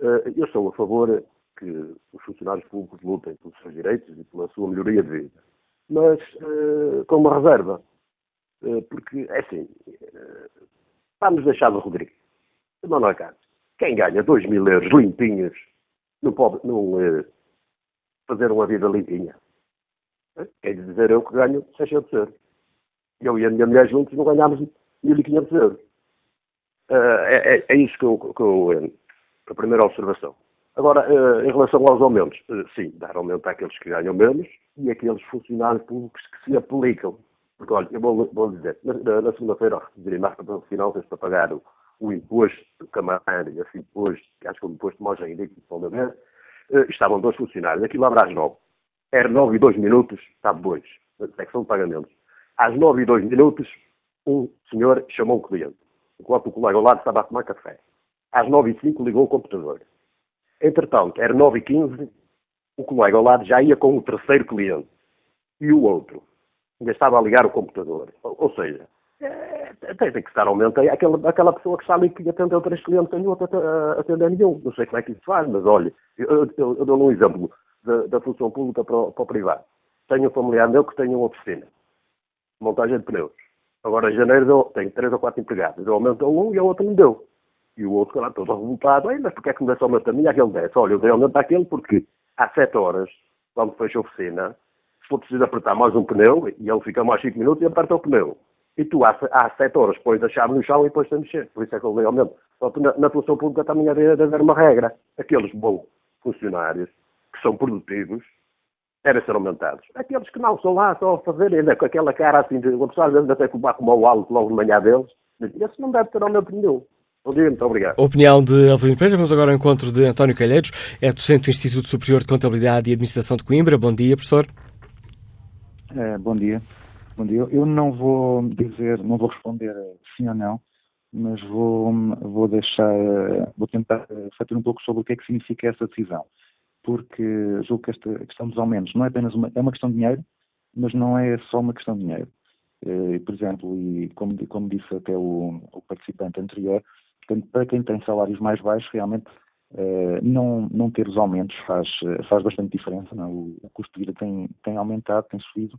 Uh, eu sou a favor que os funcionários públicos lutem pelos seus direitos e pela sua melhoria de vida. Mas uh, com uma reserva. Uh, porque, é assim, uh, vamos deixar do Rodrigo. Não, não é caso. Quem ganha 2 mil euros limpinhos não pode não, fazer uma vida limpinha. Quer dizer eu que ganho 600 euros. Eu e a minha mulher juntos não ganhámos 1.500 euros. É, é, é, isso que eu, que eu, a primeira observação. Agora, eh, em relação aos aumentos, eh, sim, dar aumento àqueles que ganham menos e àqueles funcionários públicos que se aplicam. Porque, olha, eu vou, vou dizer, na, na segunda-feira redirei mais para de finanças para pagar o, o imposto e esse imposto, que acho que é o imposto mais genérico, pode haver, uh, estavam dois funcionários. Aquilo abre às nove. Era nove e dois minutos, está dois, secção de pagamentos. Às nove e dois minutos, um senhor chamou um cliente, enquanto o colega ao lado estava a tomar café. Às nove e cinco ligou o computador. Entretanto, era 9 e 15 o colega ao lado já ia com o terceiro cliente. E o outro ainda estava a ligar o computador. Ou, ou seja, é, tem, que estar aumento. Aquela, aquela pessoa que está ali que atendeu três clientes tem outro atender nenhum. Não sei como é que isso faz, mas olha, eu, eu, eu dou um exemplo da, da função pública para o, para o, privado. Tenho um familiar meu que tem uma oficina, montagem de pneus. Agora, em janeiro, deu, tenho três ou quatro empregados. Eu aumento um e a outro me deu. E o outro, lá, todo revoltado, mas porquê é que me dá só uma taminha aquele desce? Olha, eu dei aumento àquele porque há sete horas, quando fecha a oficina, se for preciso apertar mais um pneu, e ele fica mais cinco minutos e aperta o pneu. E tu, há, há sete horas, pões a chave no chão e depois a mexer. Por isso é que eu dei aumento. Só que na, função pública também havia de haver uma regra. Aqueles bons funcionários, que são produtivos, devem ser aumentados. Aqueles que não são lá só a fazer, ainda com aquela cara assim, de, uma pessoa às vezes até com o alto logo de manhã deles, esse não deve ter aumento nenhum. Bom dia, muito obrigado. Opinião de Alvino Pereira. Vamos agora ao encontro de António Calheiros, é docente do Instituto Superior de Contabilidade e Administração de Coimbra. Bom dia, professor. É, bom dia. Bom dia. Eu não vou dizer, não vou responder sim ou não, mas vou, vou deixar, vou tentar refletir um pouco sobre o que é que significa essa decisão. Porque julgo que esta questão dos aumentos não é apenas uma, é uma questão de dinheiro, mas não é só uma questão de dinheiro. Eh, por exemplo, e como, como disse até o, o participante anterior, Portanto, para quem tem salários mais baixos, realmente uh, não, não ter os aumentos faz, faz bastante diferença. Não? É? O, o, custo de vida tem, tem aumentado, tem subido,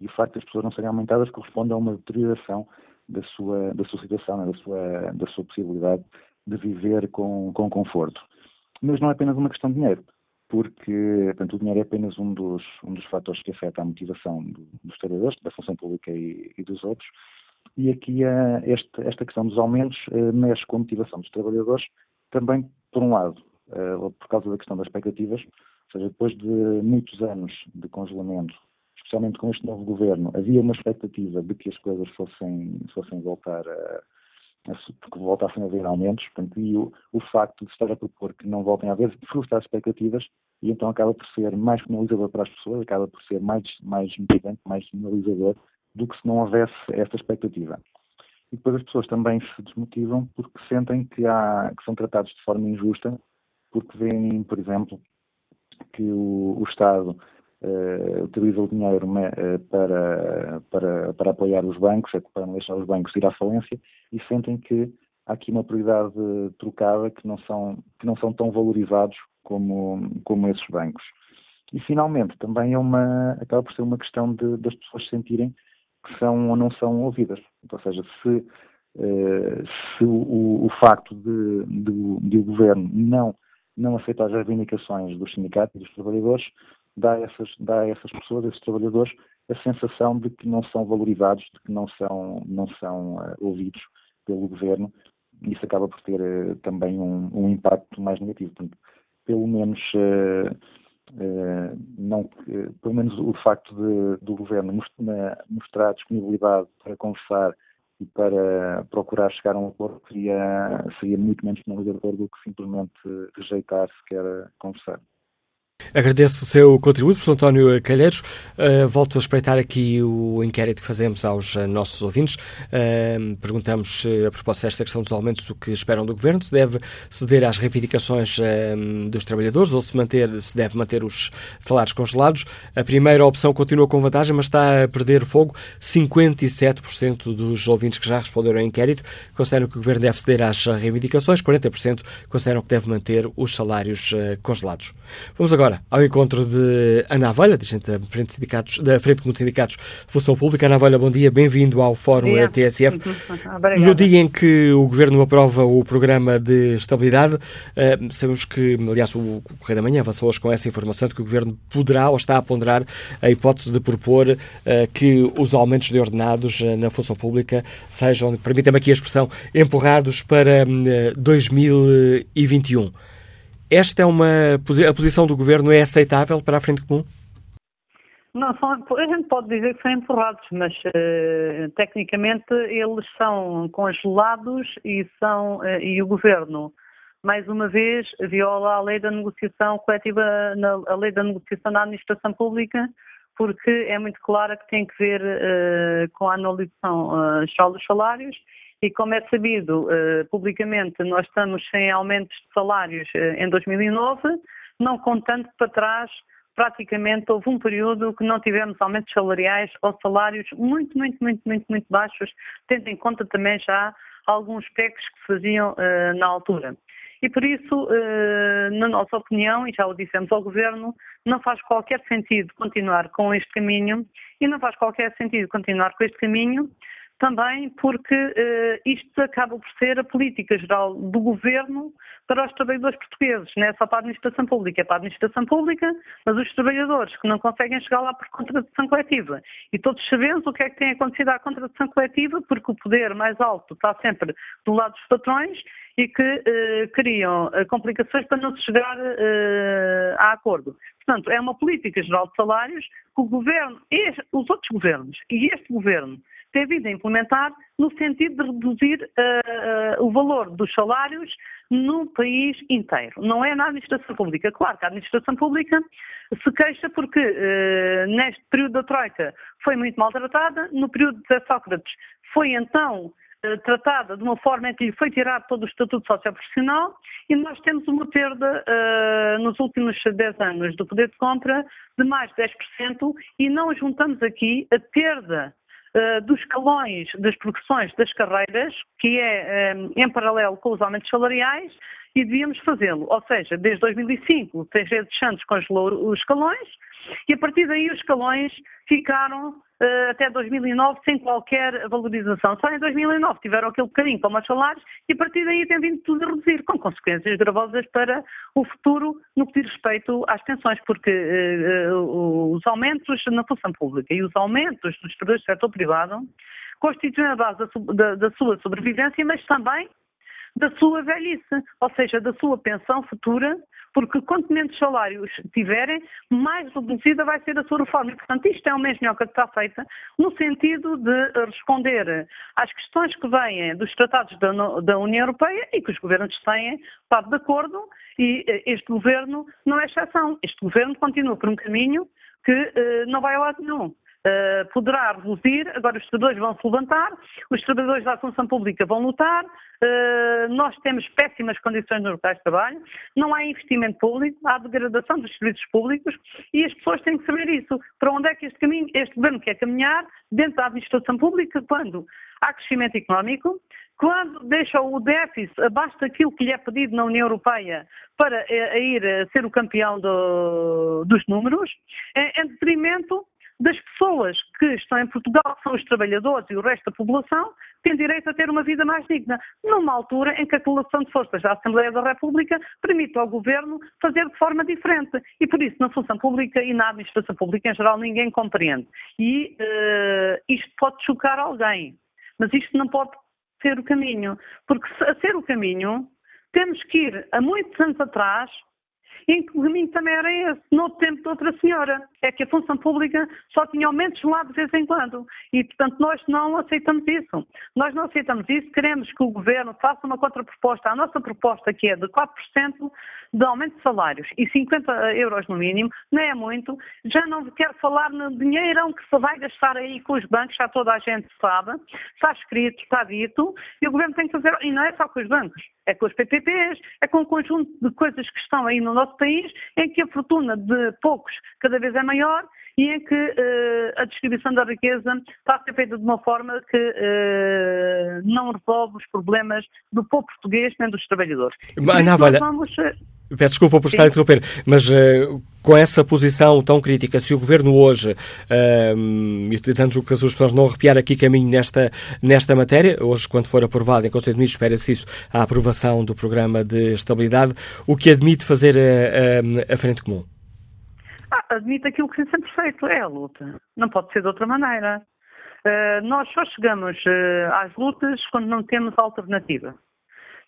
e o facto de as pessoas não serem aumentadas corresponde a uma deterioração da sua, da sua situação? É? da, sua, da sua possibilidade de viver com, com conforto. Mas não é apenas uma questão de dinheiro, porque portanto, o dinheiro é apenas um dos, um dos fatores que afeta a motivação do, dos trabalhadores, da função pública e, e dos outros, e aqui uh, este, esta questão dos aumentos uh, mexe com a motivação dos trabalhadores, também, por um lado, uh, por causa da questão das expectativas, ou seja, depois de muitos anos de congelamento, especialmente com este novo governo, havia uma expectativa de que as coisas fossem, fossem voltar a, a que voltassem a haver aumentos, portanto, e o, o facto de estar a propor que não voltem a haver frustra as expectativas e então acaba por ser mais penalizador para as pessoas, acaba por ser mais, mais motivante, mais penalizador do que se não houvesse esta expectativa. E depois as pessoas também se desmotivam porque sentem que, há, que são tratados de forma injusta, porque veem, por exemplo, que o, o Estado uh, utiliza o dinheiro uh, para, para, para apoiar os bancos, para não deixar os bancos ir à falência, e sentem que há aqui uma prioridade trocada que não são, que não são tão valorizados como, como esses bancos. E finalmente também é uma, acaba por ser uma questão de, das pessoas sentirem que são ou não são ouvidas. Ou seja, se eh, se o, o facto de, de, de, o governo não, não aceitar as reivindicações dos sindicatos e dos trabalhadores dá a, essas, dá a essas pessoas, a esses trabalhadores, a sensação de que não são valorizados, de que não são, não são uh, ouvidos pelo governo, isso acaba por ter uh, também um, um, impacto mais negativo. Portanto, pelo menos uh, não, pelo menos o facto de, do governo mostrar disponibilidade para conversar e para procurar chegar a um acordo seria, seria muito menos penalizador do que simplesmente rejeitar sequer conversar. Agradeço o seu contributo, professor António Calheiros. Uh, volto a espreitar aqui o inquérito que fazemos aos uh, nossos ouvintes. Uh, perguntamos, a propósito desta questão dos aumentos, o que esperam do Governo, se deve ceder às reivindicações dos trabalhadores ou se, manter, se deve manter os salários congelados. A primeira opção continua com vantagem, mas está a perder fogo. 57% dos ouvintes que já responderam ao inquérito consideram que o Governo deve ceder às reivindicações, 40% consideram que deve manter os salários congelados. Vamos agora agora ao encontro de Ana Avalha, dirigente da Frente, Sindicatos, da Frente Comum de Sindicatos de Função Pública. Ana Avalha, bom dia, bem-vindo ao Fórum. TSF. Uhum. No dia em que o Governo aprova o Programa de Estabilidade, uh, sabemos que, aliás, o Correio da Manhã avançou hoje com essa informação de que o Governo poderá ou está a ponderar a hipótese de propor uh, que os aumentos de ordenados uh, na função pública sejam, permitam-me aqui a expressão, empurrados para 2021. Esta é uma a posição do governo é aceitável para a frente comum? Não, são, a gente pode dizer que são empurrados, mas uh, tecnicamente eles são congelados e são uh, e o governo mais uma vez viola a lei da negociação coletiva, na, a lei da negociação da administração pública, porque é muito clara que tem que ver uh, com a anualização uh, dos salários e como é sabido uh, publicamente, nós estamos sem aumentos de salários uh, em 2009, não contando para trás, praticamente houve um período que não tivemos aumentos salariais ou salários muito, muito, muito, muito, muito baixos, tendo em conta também já alguns PECs que faziam uh, na altura. E por isso, na nossa opinião, e já o dissemos ao Governo, não faz qualquer sentido continuar com este caminho e não faz qualquer sentido continuar com este caminho também porque uh, isto acaba por ser a política geral do governo para os trabalhadores portugueses, não é só para a administração pública, é para a administração pública, mas os trabalhadores que não conseguem chegar lá por contratação coletiva. E todos sabemos o que é que tem acontecido à contratação coletiva, porque o poder mais alto está sempre do lado dos patrões e que uh, criam uh, complicações para não se chegar a acordo. Portanto, é uma política geral de salários que o governo, os outros governos e este governo tem vindo a implementar no sentido de reduzir uh, o valor dos salários no país inteiro. Não é na administração pública. Claro que a administração pública se queixa porque uh, neste período da Troika foi muito maltratada, no período de Sócrates foi então tratada de uma forma em que lhe foi tirado todo o estatuto socioprofissional e nós temos uma perda uh, nos últimos 10 anos do poder de compra de mais de 10% e não juntamos aqui a perda uh, dos escalões das progressões das carreiras, que é um, eh, em paralelo com os aumentos salariais, e devíamos fazê-lo. Ou seja, desde 2005 o TG de Santos congelou os escalões e a partir daí os escalões ficaram uh, até 2009 sem qualquer valorização. Só em 2009 tiveram aquele bocadinho como os salários e a partir daí tem vindo tudo a reduzir, com consequências gravosas para o futuro no que diz respeito às pensões, porque uh, uh, os aumentos na função pública e os aumentos dos trabalhadores do setor privado constituem a base da, da, da sua sobrevivência, mas também da sua velhice, ou seja, da sua pensão futura, porque quanto menos salários tiverem, mais reduzida vai ser a sua reforma. E, portanto, isto é uma engenhoca que está feita no sentido de responder às questões que vêm dos tratados da, da União Europeia e que os governos têm estado de acordo e eh, este governo não é exceção. Este governo continua por um caminho que uh, não vai a lado nenhum. Uh, poderá reduzir, agora os trabalhadores vão se levantar, os trabalhadores da função pública vão lutar, uh, nós temos péssimas condições nos locais de trabalho, não há investimento público, há degradação dos serviços públicos e as pessoas têm que saber isso. Para onde é que este, caminho, este governo quer caminhar dentro da administração pública quando há crescimento económico, quando deixa o déficit abaixo daquilo que lhe é pedido na União Europeia para eh, ir ser o campeão do, dos números, em detrimento das pessoas que estão em Portugal, que são os trabalhadores e o resto da população, têm direito a ter uma vida mais digna, numa altura em que a colação de forças da Assembleia da República permite ao Governo fazer de forma diferente. E por isso, na função pública e na administração pública em geral, ninguém compreende. E uh, isto pode chocar alguém, mas isto não pode ser o caminho, porque se a ser o caminho, temos que ir a muitos anos atrás em que o caminho também era esse, no tempo de outra senhora. É que a função pública só tinha aumentos lá de vez em quando. E, portanto, nós não aceitamos isso. Nós não aceitamos isso, queremos que o Governo faça uma contraproposta à nossa proposta, que é de 4% de aumento de salários e 50 euros no mínimo, não é muito. Já não quero falar no dinheirão que se vai gastar aí com os bancos, já toda a gente sabe, está escrito, está dito, e o Governo tem que fazer, e não é só com os bancos, é com os PPPs, é com um conjunto de coisas que estão aí no nosso país, em que a fortuna de poucos cada vez é maior e em que uh, a distribuição da riqueza está a ser feita de uma forma que uh, não resolve os problemas do povo português nem dos trabalhadores. Ana, vamos, uh, Peço desculpa por estar a interromper, mas uh, com essa posição tão crítica, se o Governo hoje, uh, e utilizando que as pessoas não arrepiar aqui caminho nesta, nesta matéria, hoje, quando for aprovado em Conselho de Ministros, espera-se isso, a aprovação do Programa de Estabilidade, o que admite fazer a, a, a Frente Comum? Ah, admite aquilo que tem sempre feito, é a luta. Não pode ser de outra maneira. Uh, nós só chegamos às lutas quando não temos alternativa.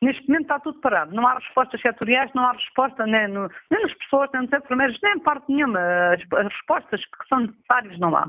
Neste momento está tudo parado. Não há respostas setoriais, não há resposta nem, no, nem nas pessoas, nem nos enfermeiros, nem em parte nenhuma. As, as, respostas que são necessárias não há.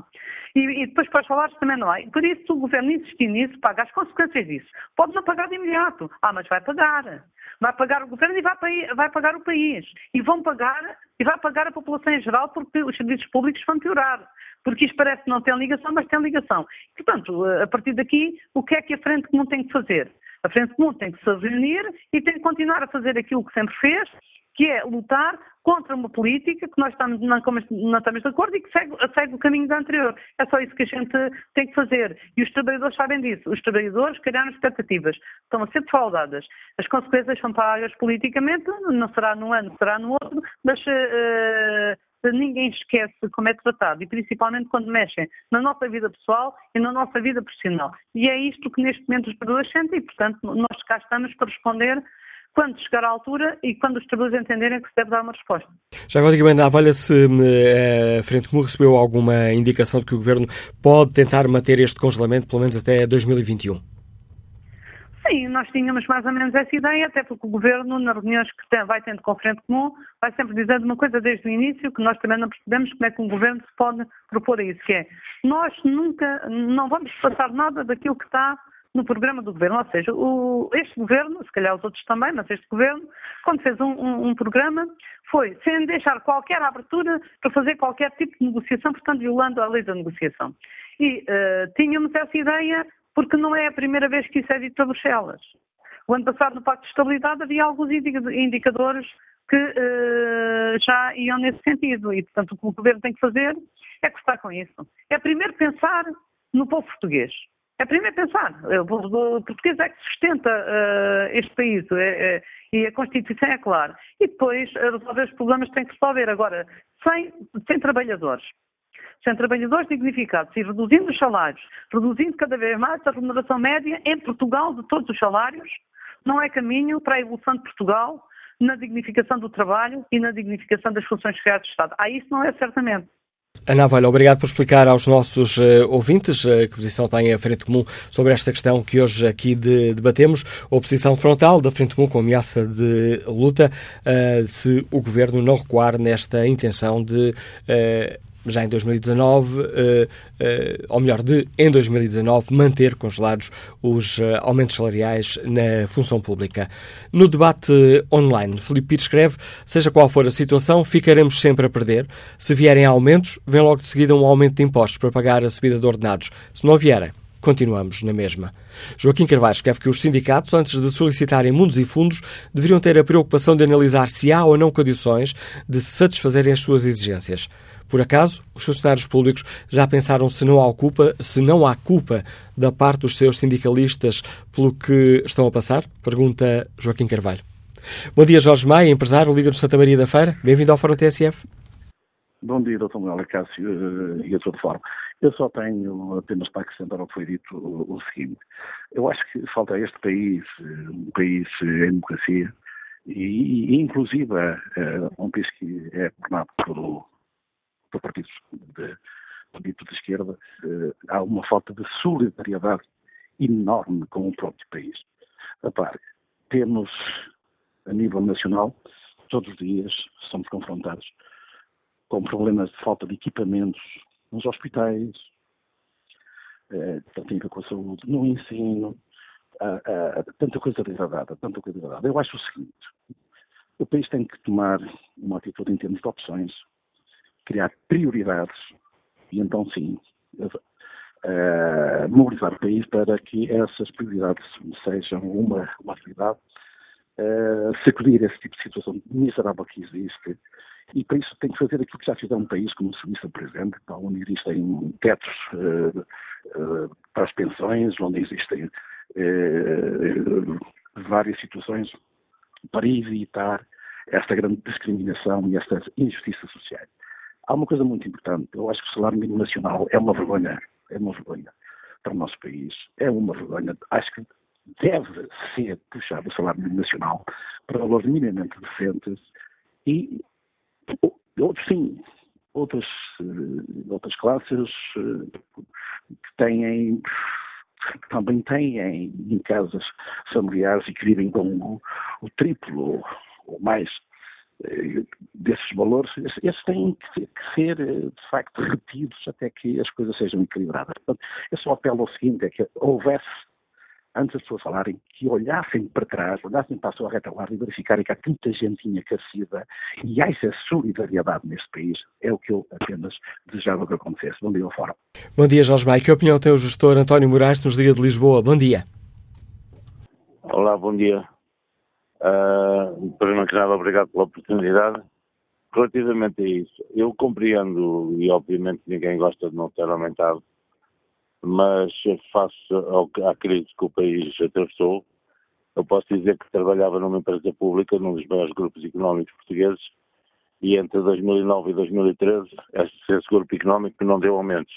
E, e depois para os salários também não há. Por isso o governo insistir nisso, paga as consequências disso. Pode não pagar de imediato. Ah, mas vai pagar. Vai pagar o governo e vai, vai pagar o país. E vão pagar, e vai pagar a população em geral porque os serviços públicos vão piorar porque isto parece que não tem ligação, mas tem ligação. Portanto, a partir daqui, o que é que a Frente Comum tem que fazer? A Frente Comum tem que se reunir e tem que continuar a fazer aquilo que sempre fez, que é lutar contra uma política que nós estamos, não, não estamos de acordo e que segue, segue, o caminho da anterior. É só isso que a gente tem que fazer. E os trabalhadores sabem disso. Os trabalhadores criaram expectativas, estão a ser defraudadas. As consequências são pagas politicamente, não será num ano, será no outro, mas uh, ninguém esquece como é tratado e principalmente quando mexem na nossa vida pessoal e na nossa vida profissional. E é isto que neste momento os trabalhadores sentem e, portanto, nós cá estamos para responder quando chegar à altura e quando os trabalhadores entenderem que se deve dar uma resposta. Já agora, diga avaliar se eh, a Frente Comum recebeu alguma indicação de que o Governo pode tentar manter este congelamento pelo menos até 2021. Sim, nós tínhamos mais ou menos essa ideia, até porque o Governo, nas reuniões que tem, vai tendo com Frente Comum, vai sempre dizendo uma coisa desde o início, que nós também não percebemos como é que um Governo se pode propor a isso, que é, nós nunca, não vamos passar nada daquilo que está no programa do Governo, ou seja, o, este Governo, se calhar os outros também, mas este Governo, quando fez um, um, um programa, foi sem deixar qualquer abertura para fazer qualquer tipo de negociação, portanto violando a lei da negociação. E uh, tínhamos essa ideia porque não é a primeira vez que isso é dito a Bruxelas. O ano passado, no Pacto de Estabilidade, havia alguns indicadores que uh, já iam nesse sentido. E, portanto, o que o governo tem que fazer é cortar com isso. É primeiro pensar no povo português. É primeiro pensar. O povo português é que sustenta uh, este país é, é, e a Constituição é clara. E depois resolver os problemas que tem que resolver. Agora, sem, sem trabalhadores, sem trabalhadores dignificados e reduzindo os salários, reduzindo cada vez mais a remuneração média em Portugal de todos os salários, não é caminho para a evolução de Portugal na dignificação do trabalho e na dignificação das funções sociais do Estado. Ah, isso não é certamente. Ana Valha, obrigado por explicar aos nossos uh, ouvintes uh, que posição tem a Frente Comum sobre esta questão que hoje aqui de, debatemos. Oposição frontal da Frente Comum com ameaça de luta uh, se o Governo não recuar nesta intenção de já em 2019, ou melhor, de em 2019, manter congelados os aumentos salariais na função pública. No debate online, Filipe Pires escreve: seja qual for a situação, ficaremos sempre a perder. Se vierem aumentos, vem logo de seguida um aumento de impostos para pagar a subida de ordenados. Se não vierem, continuamos na mesma. Joaquim Carvalho escreve que os sindicatos, antes de solicitarem mundos e fundos, deveriam ter a preocupação de analisar se há ou não condições de satisfazerem as suas exigências. Por acaso, os funcionários públicos já pensaram se não há culpa, se não há culpa da parte dos seus sindicalistas pelo que estão a passar? Pergunta Joaquim Carvalho. Bom dia, Jorge Maia, empresário, líder do Santa Maria da Feira. Bem-vindo ao Fórum TSF. Bom dia, Dr. Manuel Cássio eh, e a sua forma. Eu só tenho apenas para acrescentar ao que foi dito o, seguinte. Eu acho que falta a este país, eh, um país em democracia, e, e inclusive um país que é governado por, por partidos de, dito de esquerda, uh, há uma falta de solidariedade enorme com o próprio país. Repare, temos a nível nacional, todos os dias somos confrontados com problemas de falta de equipamentos nos hospitais, é, tem a ver com a saúde, no ensino, tanta coisa degradada, tanta coisa degradada. Eu acho o seguinte, o país tem que tomar uma atitude em termos de opções, criar prioridades e então sim uh, mobilizar o país para que essas prioridades sejam uma, uma atividade, uh, sacudir esse tipo de situação miserável que existe e para isso tem que fazer aquilo que já fizeram um país como a Suíça, por exemplo, onde existem tetos uh, uh, para as pensões, onde existem várias situações para evitar esta grande discriminação e estas injustiças sociais. Há uma coisa muito importante, eu acho que o salário mínimo nacional é uma vergonha, é uma vergonha para o nosso país, é uma vergonha, acho que deve ser puxado o salário mínimo nacional para valores minimamente decentes e outros sim, outras, eh, outras classes eh, que têm também têm em casas familiares e que vivem com o, o triplo ou mais desses valores, esses têm que ser, de facto, retidos até que as coisas sejam equilibradas. Portanto, eu só apelo ao seguinte, é que houvesse antes as pessoas falarem, que olhassem para trás, olhassem para a sua retaguarda e verificarem que há tanta gentinha carecida e há essa solidariedade neste país. É o que eu apenas desejava que acontecesse. Bom dia ao Fórum. Bom dia, Jorge Maia. Que opinião tem o gestor António Moraes nos Liga de Lisboa? Bom dia. Olá, bom dia. Uh, primeiro que nada, obrigado pela oportunidade. Relativamente a isso, eu compreendo, e obviamente ninguém gosta de não ter aumentado mas face ao, à crise que o país atravessou, eu posso dizer que trabalhava numa empresa pública, num dos maiores grupos económicos portugueses, e entre 2009 e 2013, esse grupo económico não deu aumentos.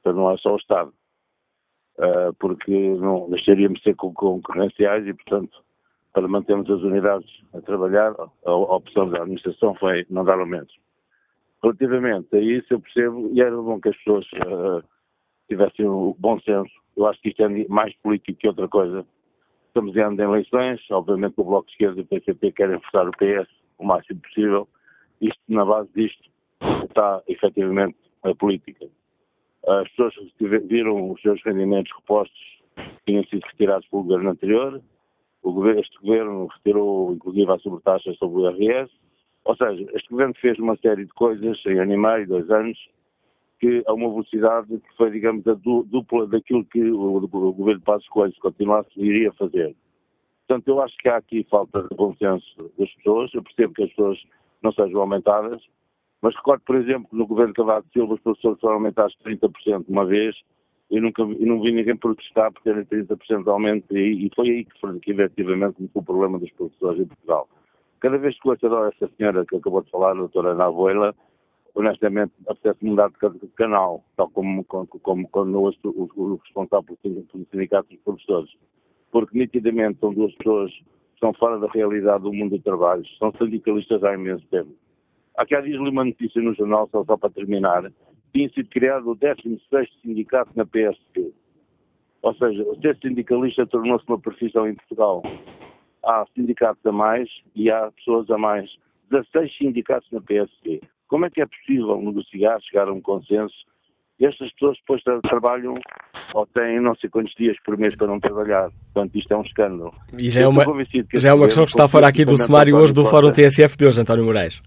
Então não é só o Estado. Uh, porque não deixaríamos de ser concorrenciais e, portanto, para mantermos as unidades a trabalhar, a, opção da administração foi não dar aumentos. Relativamente a isso, eu percebo, e era bom que as pessoas uh, tivessem o bom senso. Eu acho que isto é mais político que outra coisa. Estamos em eleições, obviamente o Bloco de Esquerda e o PCP querem forçar o PS o máximo possível. Isto, na base disto, está efetivamente a política. As pessoas viram os seus rendimentos repostos tinham sido retirados pelo governo anterior. Governo, este governo retirou, inclusive, a sobretaxa sobre o IRS. Ou seja, este governo fez uma série de coisas em ano e meio, dois anos, que a uma velocidade que foi, digamos, a dupla daquilo que o, o governo de Passos Coelho, se continuasse, iria fazer. Portanto, eu acho que há aqui falta de consenso das pessoas. Eu percebo que as pessoas não sejam aumentadas, mas recordo, por exemplo, que no governo Cavaco de Silva os professores foram aumentados 30% uma vez e nunca e não vi ninguém protestar por terem 30% de aumento e, e, foi aí que, foi, que efetivamente começou o problema dos professores em Portugal. Cada vez que ouço essa senhora que acabou de falar, a doutora Ana Abuela, honestamente, apetece mudar de canal, tal como, como, como quando ouço o, o responsável pelo sindicato dos professores. Porque nitidamente são duas pessoas que estão fora da realidade do mundo do trabalho, são sindicalistas há imenso tempo. Há dias li uma notícia no jornal, só, só para terminar, tinha sido criado o 16 sindicato na PSP. Ou seja, ser sindicalista tornou-se uma profissão em Portugal. Há sindicatos a mais e há pessoas a mais. 16 sindicatos na PSP Como é que é possível negociar, chegar a um consenso? Estas pessoas depois trabalham ou têm não sei quantos dias por mês para não trabalhar. Portanto, isto é um escândalo. E já é uma, já é uma questão que está fora aqui do sumário hoje do Fórum TSF de hoje, António Moraes.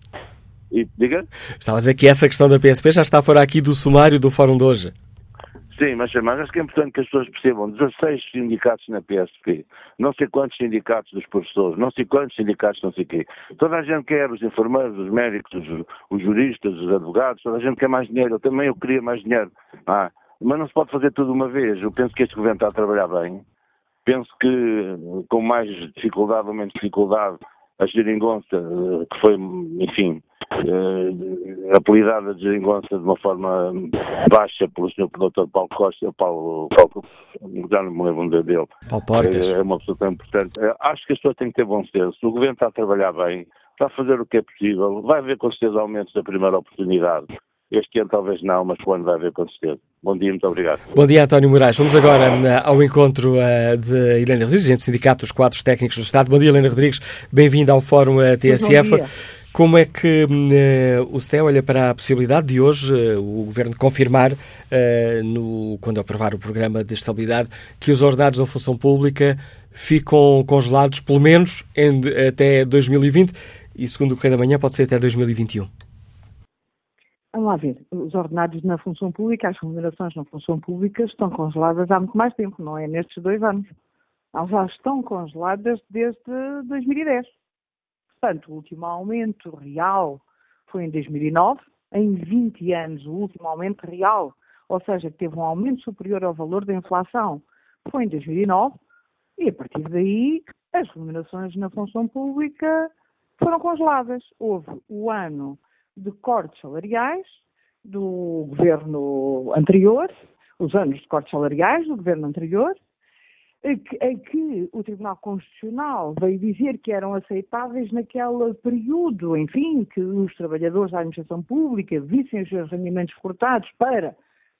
E, diga? Estava a dizer que essa questão da PSP já está fora aqui do sumário do Fórum de hoje. Sim, mas, mas acho que é importante que as pessoas percebam 16 sindicatos na PSP, não sei quantos sindicatos dos professores, não sei quantos sindicatos não sei o quê. Toda a gente quer, os enfermeiros, os médicos, os, os, juristas, os advogados, toda a gente quer mais dinheiro. Eu também eu queria mais dinheiro. Ah, mas não se pode fazer tudo uma vez. Eu penso que este governo está a trabalhar bem. Penso que com mais dificuldade ou menos dificuldade a geringonça, eh, que foi, enfim, uh, apelidada de geringonça de uma forma baixa pelo Sr. Dr. Paulo Costa, Paulo, Paulo já não me lembro dele. Paulo Portas. É, é uma pessoa tão importante. Uh, acho que as pessoas têm que ter bom senso. O governo está a trabalhar bem, está a fazer o que é possível, vai haver com certeza aumentos da primeira oportunidade. Este ano talvez não, mas o ano vai haver com certeza. Bom dia, muito obrigado. Bom dia, António Moraes. Vamos agora uh, ao encontro uh, de Helena Rodrigues, gente do Sindicato dos Quadros Técnicos do Estado. Bom dia, Helena Rodrigues. Bem-vinda ao Fórum uh, TSF. Como é que uh, o STE olha para a possibilidade de hoje uh, o Governo confirmar, uh, no, quando aprovar o programa de estabilidade, que os ordenados da função pública ficam congelados pelo menos em, até 2020 e, segundo o Correio da Manhã, pode ser até 2021? Vamos lá ver, os ordenados na função pública, as remunerações na função pública estão congeladas há muito mais tempo, não é nestes dois anos. Elas já estão congeladas desde 2010. Portanto, o último aumento real foi em 2009, em 20 anos, o último aumento real, ou seja, que teve um aumento superior ao valor da inflação, foi em 2009, e a partir daí as remunerações na função pública foram congeladas. Houve o ano de cortes salariais do governo anterior, os anos de cortes salariais do governo anterior, em que o Tribunal Constitucional veio dizer que eram aceitáveis naquele período, enfim, que os trabalhadores da administração pública vissem os seus rendimentos cortados para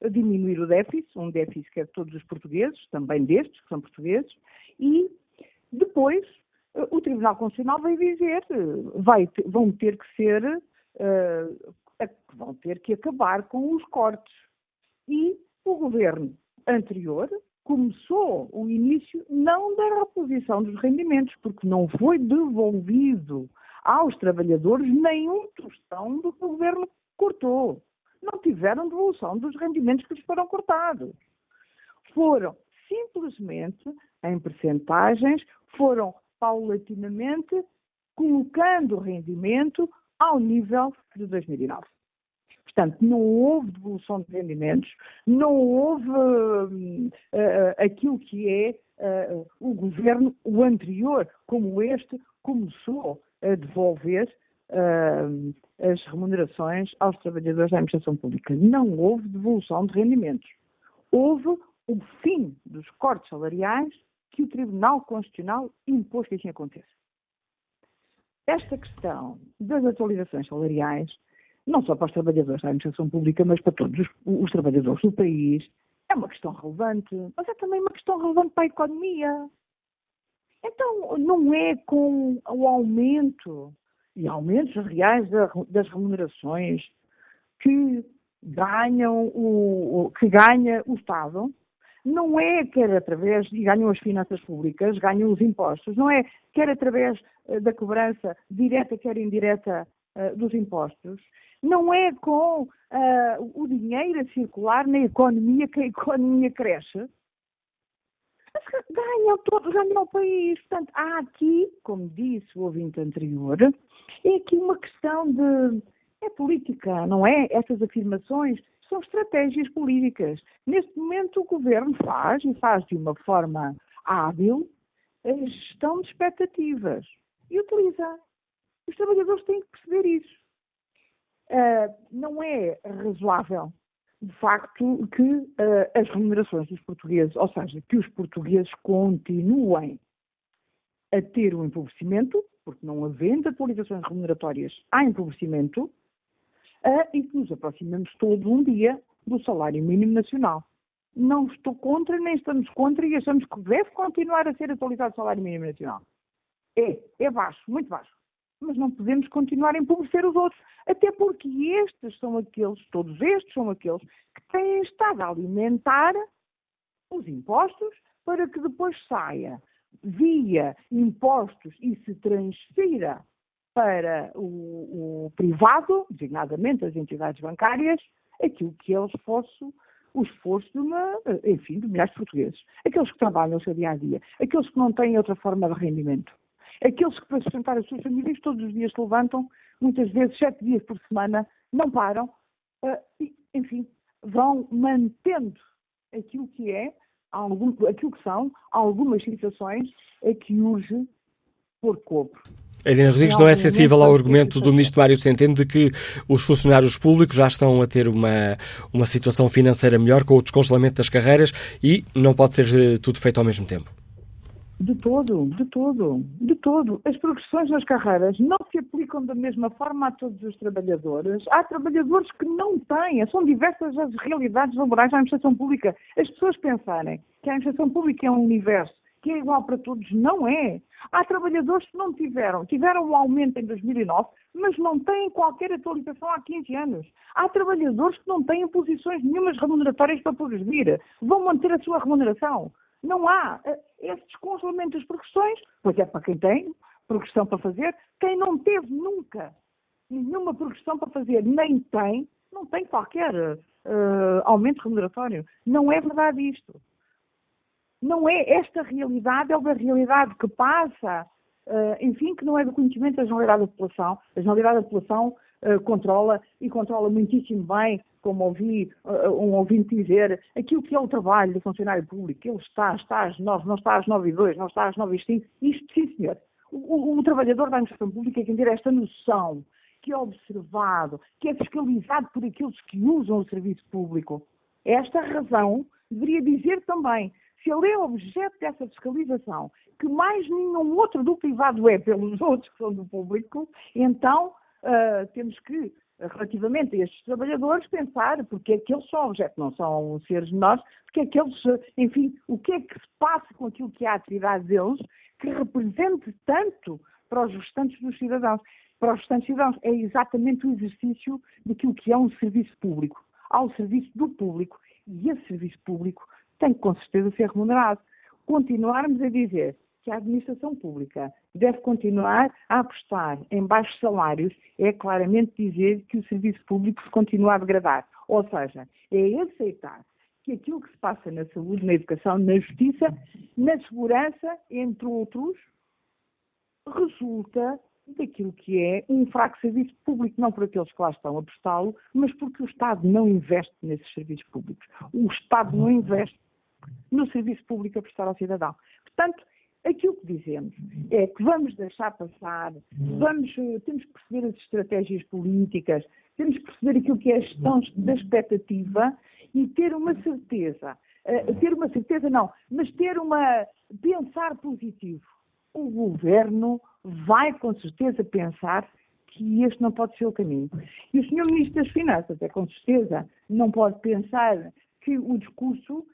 diminuir o déficit, um déficit que é de todos os portugueses, também destes, que são portugueses, e depois o Tribunal Constitucional veio dizer vai, vão ter que ser uh, vão ter que acabar com os cortes. E o governo anterior começou o início não da reposição dos rendimentos, porque não foi devolvido aos trabalhadores nenhum tostão do que o governo cortou. Não tiveram devolução dos rendimentos que lhes foram cortados. Foram simplesmente, em percentagens, foram paulatinamente colocando o rendimento ao nível de 2009. Portanto, não houve devolução de rendimentos, não houve uh, uh, aquilo que é uh, o governo, o anterior, como este, começou a devolver as remunerações aos trabalhadores da administração pública. Não houve devolução de rendimentos. Houve o fim dos cortes salariais que o Tribunal Constitucional impôs que assim aconteça. Esta questão das atualizações salariais, não só para os trabalhadores da administração pública, mas para todos os, os trabalhadores do país, é uma questão relevante, mas é também uma questão relevante para a economia. Então, não é com o aumento e aumentos reais das remunerações que ganham o, que ganha o Estado não é quer através, e ganham as finanças públicas, ganham os impostos, não é quer através uh, da cobrança direta, quer indireta uh, dos impostos, não é com uh, o dinheiro a circular na economia que a economia cresce. Ganham todos, ganham o país. Portanto, há aqui, como disse o ouvinte anterior, é aqui uma questão de. É política, não é? Essas afirmações são estratégias políticas. Neste momento, o governo faz, e faz de uma forma hábil, a gestão de expectativas e utiliza. Os trabalhadores têm que perceber isso. Uh, não é razoável, de facto, que uh, as remunerações dos portugueses, ou seja, que os portugueses continuem a ter um empobrecimento, porque não havendo atualizações remuneratórias, há empobrecimento, uh, e que nos aproximamos todo um dia do salário mínimo nacional. Não estou contra, nem estamos contra e achamos que deve continuar a ser atualizado o salário mínimo nacional. É, é baixo, muito baixo. Mas não podemos continuar a empobrecer os outros. Até porque estes são aqueles, todos estes são aqueles, que têm estado a alimentar os impostos para que depois saia via impostos e se transfira para o, o privado, designadamente as entidades bancárias, aquilo que fossem o esforço de uma, enfim, de milhares de portugueses. Aqueles que trabalham o seu dia a dia, aqueles que não têm outra forma de rendimento, aqueles que para sustentar as suas famílias todos os dias se levantam, muitas vezes sete dias por semana, não param, uh, e, enfim, vão mantendo aquilo que é, algum, aquilo que são algumas situações a que urge por cobro. Helena Rodrigues não é sensível ao argumento do ministro Mário Centeno de que os funcionários públicos já estão a ter uma, uma situação financeira melhor com o descongelamento das carreiras e não pode ser eh, tudo feito ao mesmo tempo. De todo, de todo, de todo. As progressões nas carreiras não se aplicam da mesma forma a todos os trabalhadores. Há trabalhadores que não têm, são diversas as realidades laborais da administração pública. As pessoas pensarem que a administração pública é um universo que é igual para todos, não é. Há trabalhadores que não tiveram, tiveram um aumento em 2009, mas não têm qualquer atualização há 15 anos. Há trabalhadores que não têm posições nenhumas remuneratórias para progredir, vão manter a sua remuneração. Não há eh, esse descongelamento das progressões, pois é para quem tem progressão para fazer, quem não teve nunca nenhuma progressão para fazer, nem tem, não tem qualquer uh, aumento remuneratório. Não é verdade isto não é esta realidade, é uma realidade que passa, uh, enfim, que não é do conhecimento da generalidade da população. A generalidade da população uh, controla e controla muitíssimo bem, como ouvi uh, um ouvinte dizer, aquilo que é o trabalho do funcionário público. Ele está, está às nove, não está às nove e dois, não está às nove e cinco. Isto, sim, senhor. O, o, o trabalhador da administração pública é quem ter esta noção que é observado, que é fiscalizado por aqueles que usam o serviço público. Esta razão deveria dizer também se ele é objeto dessa fiscalização, que mais nenhum outro do privado é pelos *laughs* outros que são do público, então uh, temos que, relativamente a estes trabalhadores, pensar porque é que eles são objeto, não são seres menores, porque é que eles, enfim, o que é que se passa com aquilo que é a atividade deles, que represente tanto para os restantes dos cidadãos. Para os restantes cidadãos é exatamente o exercício daquilo que é um serviço público. Há o serviço do público e esse serviço público tem que com certeza ser remunerado. Continuarmos a dizer que a administração pública deve continuar a apostar em baixos salários é claramente dizer que o serviço público se continua a degradar. Ou seja, é aceitar que aquilo que se passa na saúde, na educação, na justiça, na segurança, entre outros, resulta daquilo que é um fraco serviço público, não por aqueles que lá estão a prestá-lo, mas porque o Estado não investe nesses serviços públicos. O Estado não investe no serviço público a prestar ao cidadão. Portanto, aquilo que dizemos é que vamos deixar passar, vamos, temos que perceber as estratégias políticas, temos que perceber aquilo que é a gestão da expectativa e ter uma certeza, uh, ter uma certeza não, mas ter uma, pensar positivo. O governo vai com certeza pensar que este não pode ser o caminho. E o senhor Ministro das Finanças, é com certeza, não pode pensar que o discurso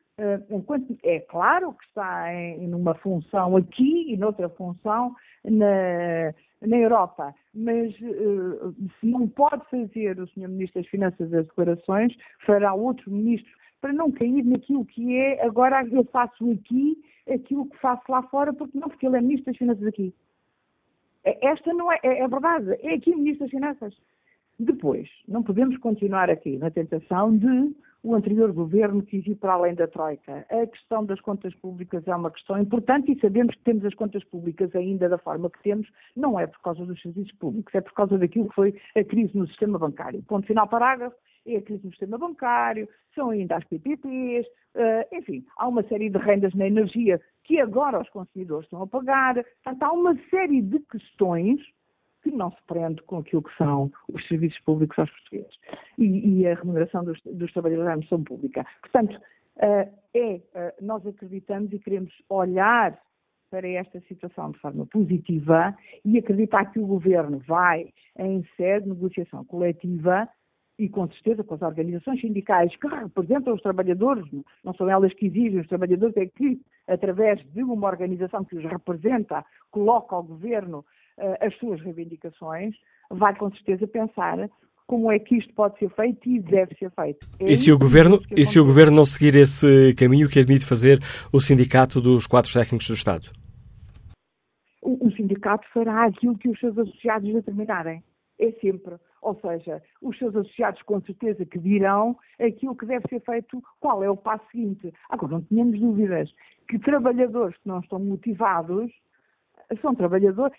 enquanto é claro que está em, numa função aqui e noutra função na, na Europa, mas uh, se não pode fazer o Sr. Ministro das Finanças as declarações, fará outro Ministro para não cair naquilo que é agora eu faço aqui aquilo que faço lá fora, porque não, porque ele é Ministro das Finanças aqui. É, esta não é, é, é verdade, é aqui Ministro das Finanças. Depois, não podemos continuar aqui na tentação de o anterior governo quis ir para além da Troika. A questão das contas públicas é uma questão importante e sabemos que temos as contas públicas ainda da forma que temos, não é por causa dos serviços públicos, é por causa daquilo que foi a crise no sistema bancário. Ponto final parágrafo, é a crise no sistema bancário, são ainda as PPPs, uh, enfim, há uma série de rendas na energia que agora os consumidores estão a pagar. Portanto, há uma série de questões que não se prende com aquilo que são os serviços públicos aos portugueses e, e a remuneração dos, dos, trabalhadores da administração pública. Portanto, uh, é, uh, nós acreditamos e queremos olhar para esta situação de forma positiva e acreditar que o Governo vai, em sede de negociação coletiva, e com certeza com as organizações sindicais que representam os trabalhadores, não são elas que exigem, os trabalhadores é que, através de uma organização que os representa, coloca ao Governo as suas reivindicações, vai com certeza pensar como é que isto pode ser feito e deve ser feito. É e se, o governo, e se o governo não seguir esse caminho que admite fazer o Sindicato dos Quadros Técnicos do Estado? O, o sindicato fará aquilo que os seus associados determinarem. É sempre. Ou seja, os seus associados com certeza que dirão aquilo que deve ser feito, qual é o passo seguinte. Agora, não tenhamos dúvidas que trabalhadores que não estão motivados são trabalhadores,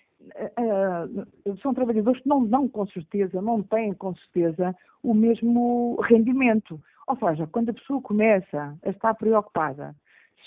uh, são trabalhadores que não dão com certeza, não têm com certeza o mesmo rendimento. Ou seja, quando a pessoa começa a estar preocupada,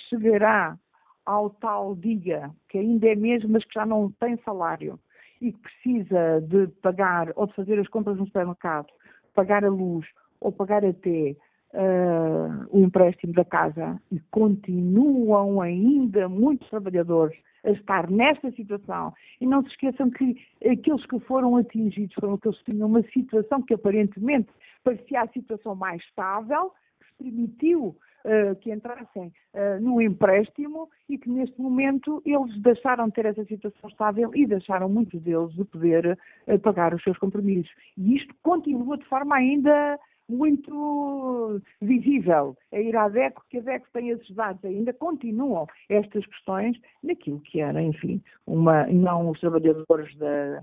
chegará ao tal dia, que ainda é mesmo, mas que já não tem salário e que precisa de pagar ou de fazer as compras no supermercado, pagar a luz ou pagar até uh, o empréstimo da casa e continuam ainda muitos trabalhadores a estar nesta situação. E não se esqueçam que aqueles que foram atingidos foram aqueles que tinham uma situação que aparentemente parecia a situação mais estável, que permitiu Uh, que entrassem uh, no empréstimo e que neste momento eles deixaram de ter essa situação estável e deixaram muitos deles de poder uh, pagar os seus compromissos. E isto continua de forma ainda muito visível. A ir à DECO, que a DECO tem esses dados ainda, continuam estas questões naquilo que era, enfim, uma, não os trabalhadores da,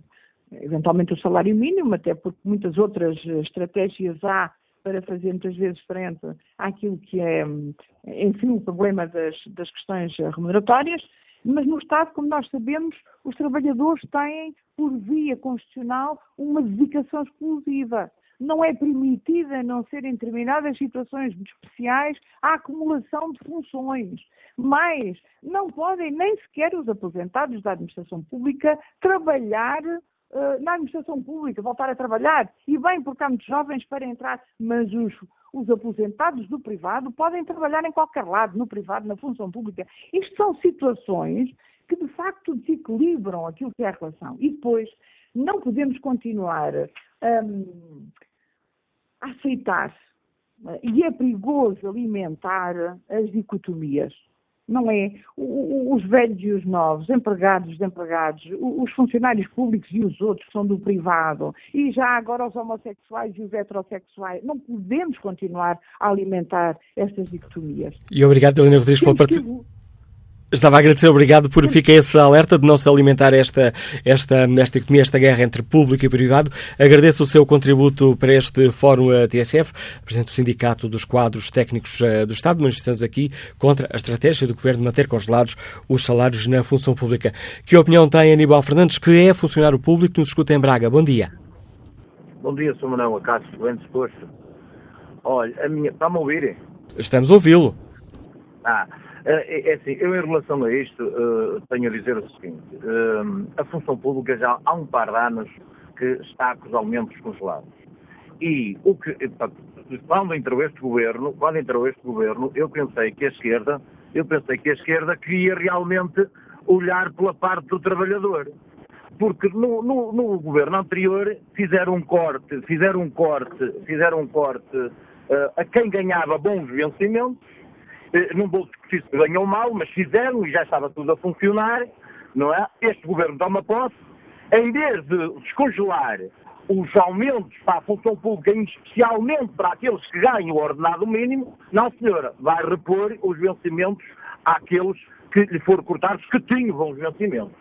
eventualmente o salário mínimo, até porque muitas outras estratégias há para fazer muitas vezes frente àquilo que é, enfim, o problema das, das questões remuneratórias, mas no Estado, como nós sabemos, os trabalhadores têm, por via constitucional, uma dedicação exclusiva não é permitida, não ser em determinadas situações especiais, a acumulação de funções. Mas não podem nem sequer os aposentados da administração pública trabalhar uh, na administração pública, voltar a trabalhar. E bem, porque há muitos jovens para entrar, mas os, os aposentados do privado podem trabalhar em qualquer lado, no privado, na função pública. Isto são situações que de facto desequilibram aquilo que é a relação. E depois não podemos continuar um, aceitar. E é perigoso alimentar as dicotomias. Não é? Os velhos e os novos, empregados, desempregados, os funcionários públicos e os outros são do privado, e já agora os homossexuais e os heterossexuais. Não podemos continuar a alimentar estas dicotomias. E obrigado, Helena Rodrigues, pela participação. Estava a agradecer, obrigado por ficar esse alerta de não se alimentar esta, esta, esta economia, esta guerra entre público e privado. Agradeço o seu contributo para este Fórum TSF, Presidente do Sindicato dos Quadros Técnicos eh, do Estado. Manifestamos aqui contra a estratégia do Governo de manter congelados os salários na função pública. Que opinião tem Aníbal Fernandes, que é funcionário público, nos escuta em Braga? Bom dia. Bom dia, Sr. Manuel Acácio, bem disposto. Olha, a minha... Está-me a ouvir? Estamos a ouvi-lo. Ah, é, é assim, eu em relação a isto uh, tenho a dizer o seguinte, uh, a função pública já há um par de anos que está com os aumentos congelados. E o que, quando entrou este governo, quando entrou este governo, eu pensei que a esquerda, eu pensei que a esquerda queria realmente olhar pela parte do trabalhador. Porque no, no, no governo anterior fizeram um corte, fizeram um corte, fizeram um corte uh, a quem ganhava bons vencimentos eh, não vou discutir se bem ou mal, mas fizeram e já estava tudo a funcionar, não é? Este governo toma posse, em vez de descongelar os aumentos para a função pública, especialmente para aqueles que ganham o ordenado mínimo, não senhora, vai repor os vencimentos àqueles que lhe foram cortados, que tinham bons vencimentos.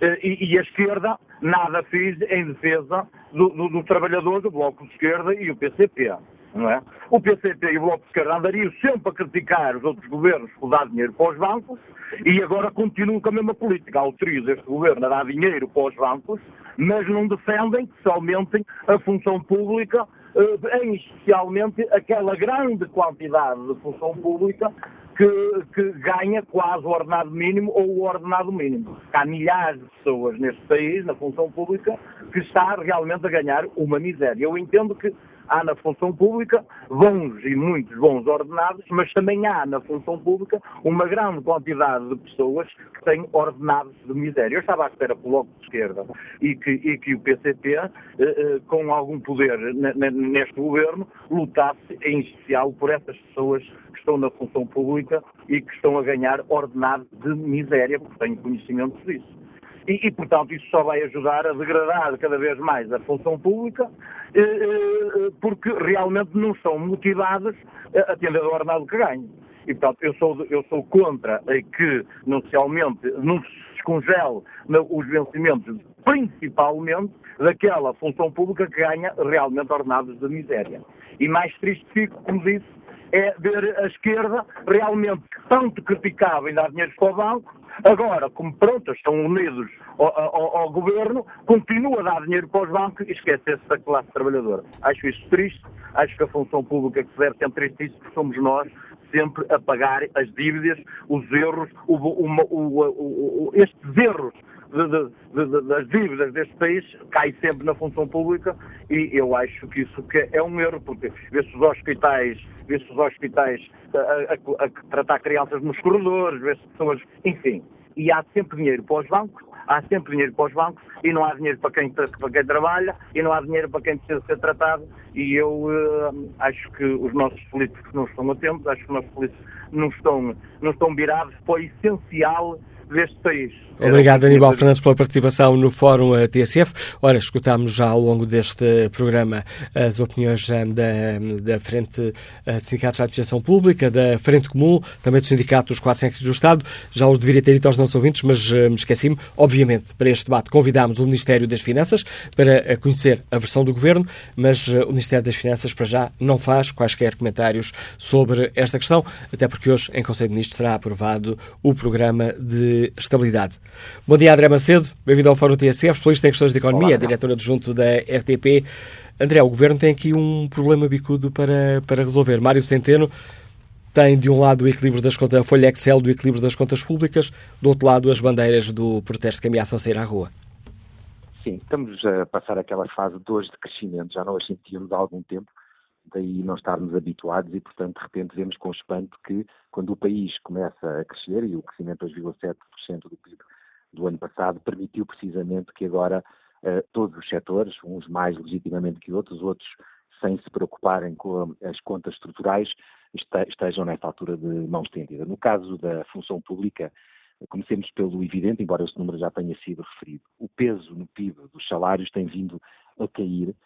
Eh, e, e, a esquerda nada fez em defesa do, do, do trabalhador do Bloco de Esquerda e o PCP não é? O PCP e o Bloco de Esquerda andariam sempre a criticar os outros governos por dar dinheiro para os bancos e agora continuam com a mesma política. Autoriza este governo a dar dinheiro para os bancos, mas não defendem que se aumentem a função pública, eh, em especialmente aquela grande quantidade de função pública que, que, ganha quase o ordenado mínimo ou o ordenado mínimo. Há milhares de pessoas neste país, na função pública, que está realmente a ganhar uma miséria. Eu entendo que há na função pública bons e muitos bons ordenados, mas também há na função pública uma grande quantidade de pessoas que têm ordenados de miséria. Eu estava à espera pelo Bloco de Esquerda e que, e que o PCP, eh, eh, com algum poder neste governo, lutasse em especial por essas pessoas que estão na função pública e que estão a ganhar ordenados de miséria, porque tenho conhecimento disso. E, e, portanto, isso só vai ajudar a degradar cada vez mais a função pública, eh, eh, porque realmente não estão motivadas a atender o ordenado que ganham. E, portanto, eu sou, eu sou contra que não se aumente, não se descongele os vencimentos, principalmente daquela função pública que ganha realmente ordenados de miséria. E mais triste fico, como disse, é ver a esquerda realmente tanto criticava em dar dinheiro para o banco, agora, como pronto, estão unidos ao, ao, ao, governo, continua a dar dinheiro para os bancos e esquece-se da classe trabalhadora. Acho isso triste, acho que a função pública que se deve ter triste isso, porque somos nós sempre a pagar as dívidas, os erros, o, o, o, estes erros de, de, de, das dívidas deste país cai sempre na função pública e eu acho que isso que é um erro, porque vê-se os hospitais, vê-se os hospitais a, a, a, tratar crianças nos corredores, vê-se pessoas, enfim. E há sempre dinheiro para os bancos, há sempre dinheiro para os bancos e não há dinheiro para quem, para quem trabalha e não há dinheiro para quem precisa ser tratado e eu uh, acho que os nossos políticos não estão atentos, acho que os nossos políticos não estão, não estão virados para o essencial deste país. Obrigado, Aníbal Fernandes, pela participação no Fórum TSF. Ora, escutámos já ao longo deste programa as opiniões da, da Frente eh, de Sindicatos de Administração Pública, da Frente Comum, também do Sindicato dos Quatro Séculos do Estado. Já os deveria ter dito aos nossos ouvintes, mas uh, me esqueci-me. Obviamente, para este debate convidámos o Ministério das Finanças para eh, conhecer a versão do Governo, mas uh, o Ministério das Finanças, para já, não faz quaisquer comentários sobre esta questão, até porque hoje, em Conselho de Ministros, será aprovado o Programa de Estabilidade. Bom dia, André Macedo. Bem-vindo ao Fórum TSF, especialista em questões de economia, Olá, diretor adjunto da RTP. André, o Governo tem aqui um problema bicudo para, para resolver. Mário Centeno tem, de um lado, o equilíbrio das contas, a folha Excel do equilíbrio das contas públicas, do outro lado, as bandeiras do protesto que ameaçam sair à rua. Sim, estamos a passar aquela fase de hoje de crescimento, já não a sentíamos há algum tempo, daí não estarmos habituados e, portanto, de repente vemos com espanto que quando o país começa a crescer, e o crescimento de 2,7% do PIB do ano passado permitiu precisamente que agora uh, todos os setores, uns mais legitimamente que outros, outros sem se preocuparem com as contas estruturais, estejam nesta altura de mão estendida. No caso da função pública, comecemos pelo evidente, embora este número já tenha sido referido. O peso no PIB dos salários tem vindo a cair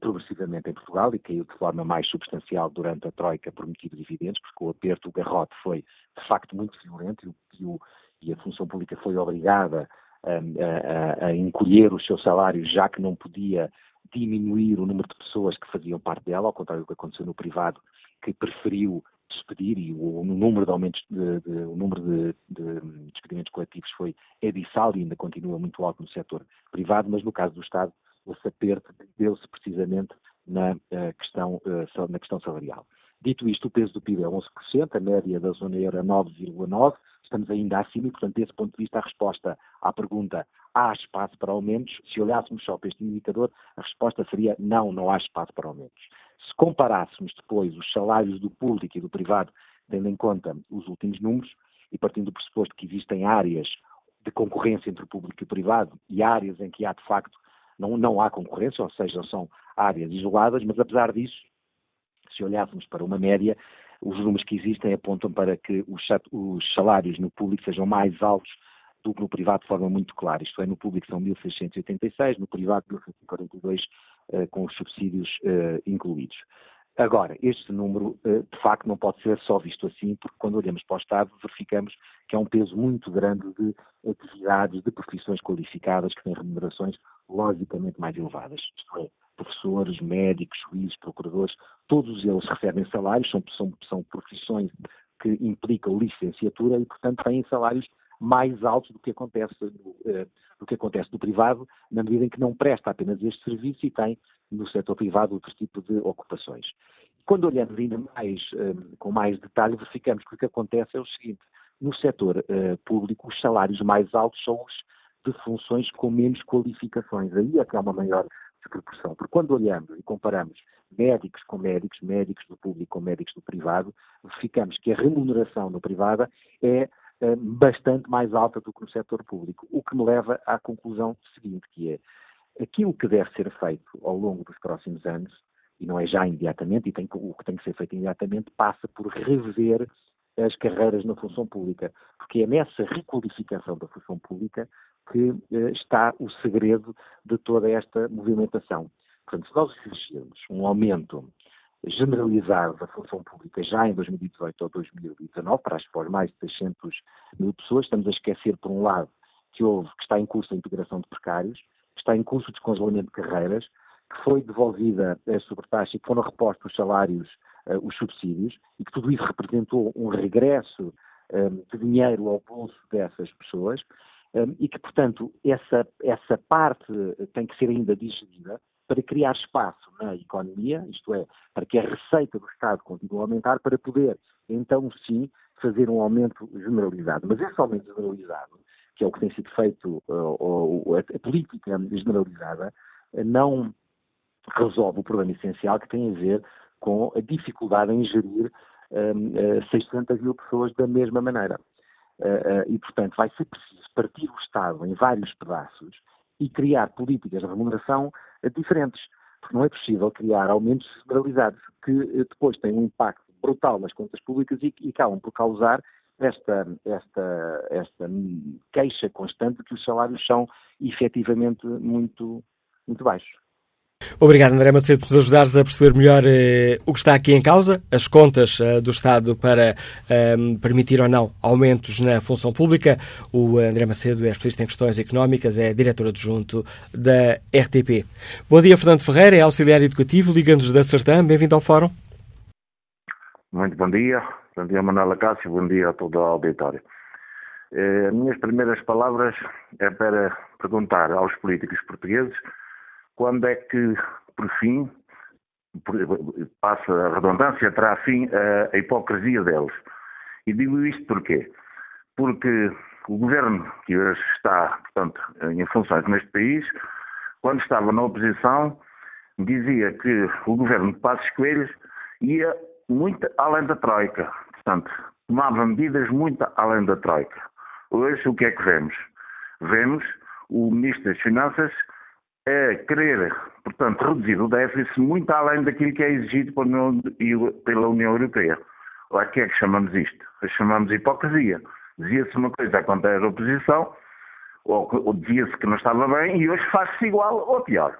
progressivamente em Portugal e caiu de forma mais substancial durante a Troika por motivos evidentes, porque o aperto, o garrote foi de facto muito violento e o, e o, e a função pública foi obrigada hum, a, a, a encolher os seus salários, já que não podia diminuir o número de pessoas que faziam parte dela, ao contrário do que aconteceu no privado, que preferiu despedir e o, o número de aumentos, de, de, o número de, de, despedimentos coletivos foi abissal e ainda continua muito alto no setor privado, mas no caso do Estado, esse aperto deu-se precisamente na, uh, questão, uh, na questão salarial. Dito isto, o peso do PIB é 11%, a média da zona euro é 9,9%, estamos ainda acima e, portanto, desse ponto de vista, a resposta à pergunta há espaço para aumentos, se olhássemos só para este indicador, a resposta seria não, não há espaço para aumentos. Se comparássemos depois os salários do público e do privado, tendo em conta os últimos números, e partindo do pressuposto que existem áreas de concorrência entre o público e o privado e áreas em que há, de facto, não, não há concorrência, ou seja, são áreas isoladas, mas apesar disso, se olhássemos para uma média, os números que existem apontam para que os, os salários no público sejam mais altos do que no privado de forma muito clara. Isto é, no público são 1.686, no privado 1.142, uh, com os subsídios uh, incluídos. Agora, este número, uh, de facto, não pode ser só visto assim, porque quando olhamos para o Estado, verificamos que há um peso muito grande de atividades, de profissões qualificadas que têm remunerações logicamente mais elevadas. Isto é, professores, médicos, juízes, procuradores, todos eles recebem salários, são, são, são profissões que implicam licenciatura e, portanto, têm salários mais altos do que acontece no, eh, do que acontece no privado, na medida em que não presta apenas este serviço e tem no setor privado outro tipo de ocupações. Quando olhamos ainda mais, eh, com mais detalhe, verificamos que o que acontece é o seguinte, no setor eh, público os salários mais altos são os de funções com menos qualificações. Aí é que há uma maior desproporção. Porque quando olhamos e comparamos médicos com médicos, médicos do público com médicos do privado, verificamos que a remuneração no privado é, é bastante mais alta do que no setor público, o que me leva à conclusão seguinte, que é aquilo que deve ser feito ao longo dos próximos anos, e não é já imediatamente, e tem, o que tem que ser feito imediatamente, passa por rever as carreiras na função pública, porque é nessa requalificação da função pública que está o segredo de toda esta movimentação. Portanto, se nós exigirmos um aumento generalizado da função pública já em 2018 ou 2019, para as for mais de 600 mil pessoas, estamos a esquecer, por um lado, que houve, que está em curso a integração de precários, que está em curso o descongelamento de carreiras, que foi devolvida a sobretaxa e que foram repostos os salários, uh, os subsídios, e que tudo isso representou um regresso um, de dinheiro ao bolso dessas pessoas, um, e que, portanto, essa, essa parte tem que ser ainda digerida, para criar espaço na economia, isto é, para que a receita do Estado continue a aumentar, para poder, então sim, fazer um aumento generalizado. Mas esse aumento generalizado, que é o que tem sido feito, ou, a política generalizada, não resolve o problema essencial que tem a ver com a dificuldade em gerir um, 600 mil pessoas da mesma maneira. Uh, uh, e, portanto, vai ser preciso partir o Estado em vários pedaços e criar políticas de remuneração diferentes. Porque não é possível criar aumentos generalizados que eh, depois têm um impacto brutal nas contas públicas e, e acabam por causar esta, esta, esta queixa constante de que os salários são efetivamente muito, muito baixos. Obrigado, André Macedo, por nos ajudares a perceber melhor eh, o que está aqui em causa, as contas eh, do Estado para eh, permitir ou não aumentos na função pública. O André Macedo é especialista em questões económicas, é diretor adjunto da RTP. Bom dia, Fernando Ferreira, é auxiliar educativo, liga-nos da Sertã. Bem-vindo ao Fórum. Muito bom dia. Bom dia, Manuela Cássio. Bom dia a todo o auditório. Eh, minhas primeiras palavras é para perguntar aos políticos portugueses quando é que, por fim, passa a redundância, terá fim a, a hipocrisia deles. E digo isto porquê? Porque o governo que hoje está, portanto, em funções neste país, quando estava na oposição, dizia que o governo de Passos Coelhos ia muito além da Troika. Portanto, tomava medidas muito além da Troika. Hoje, o que é que vemos? Vemos o Ministro das Finanças é querer, portanto, reduzir o déficit muito além daquilo que é exigido pela União Europeia. A que é que chamamos isto? Chamamos hipocrisia. Dizia-se uma coisa quando era oposição, ou, ou dizia-se que não estava bem, e hoje faz-se igual ou pior.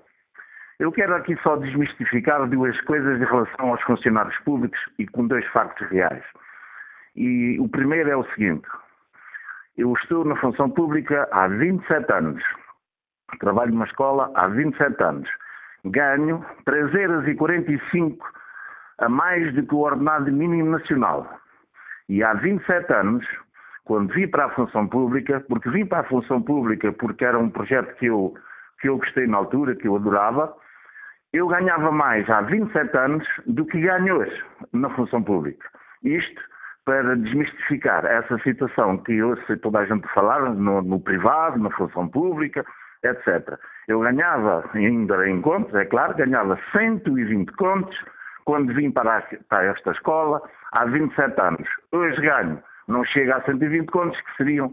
Eu quero aqui só desmistificar duas coisas em relação aos funcionários públicos e com dois factos reais. E o primeiro é o seguinte: eu estou na função pública há 27 anos trabalho numa escola há 27 anos, ganho 3,45 a mais do que o ordenado mínimo nacional. E há 27 anos, quando vim para a função pública, porque vim para a função pública porque era um projeto que eu, que eu gostei na altura, que eu adorava, eu ganhava mais há 27 anos do que ganho hoje na função pública. Isto para desmistificar essa situação que eu sei toda a gente falar no, no privado, na função pública, etc. Eu ganhava, ainda em contos, é claro, ganhava 120 contos quando vim para, esta escola há 27 anos. Hoje ganho, não chega a 120 contos, que seriam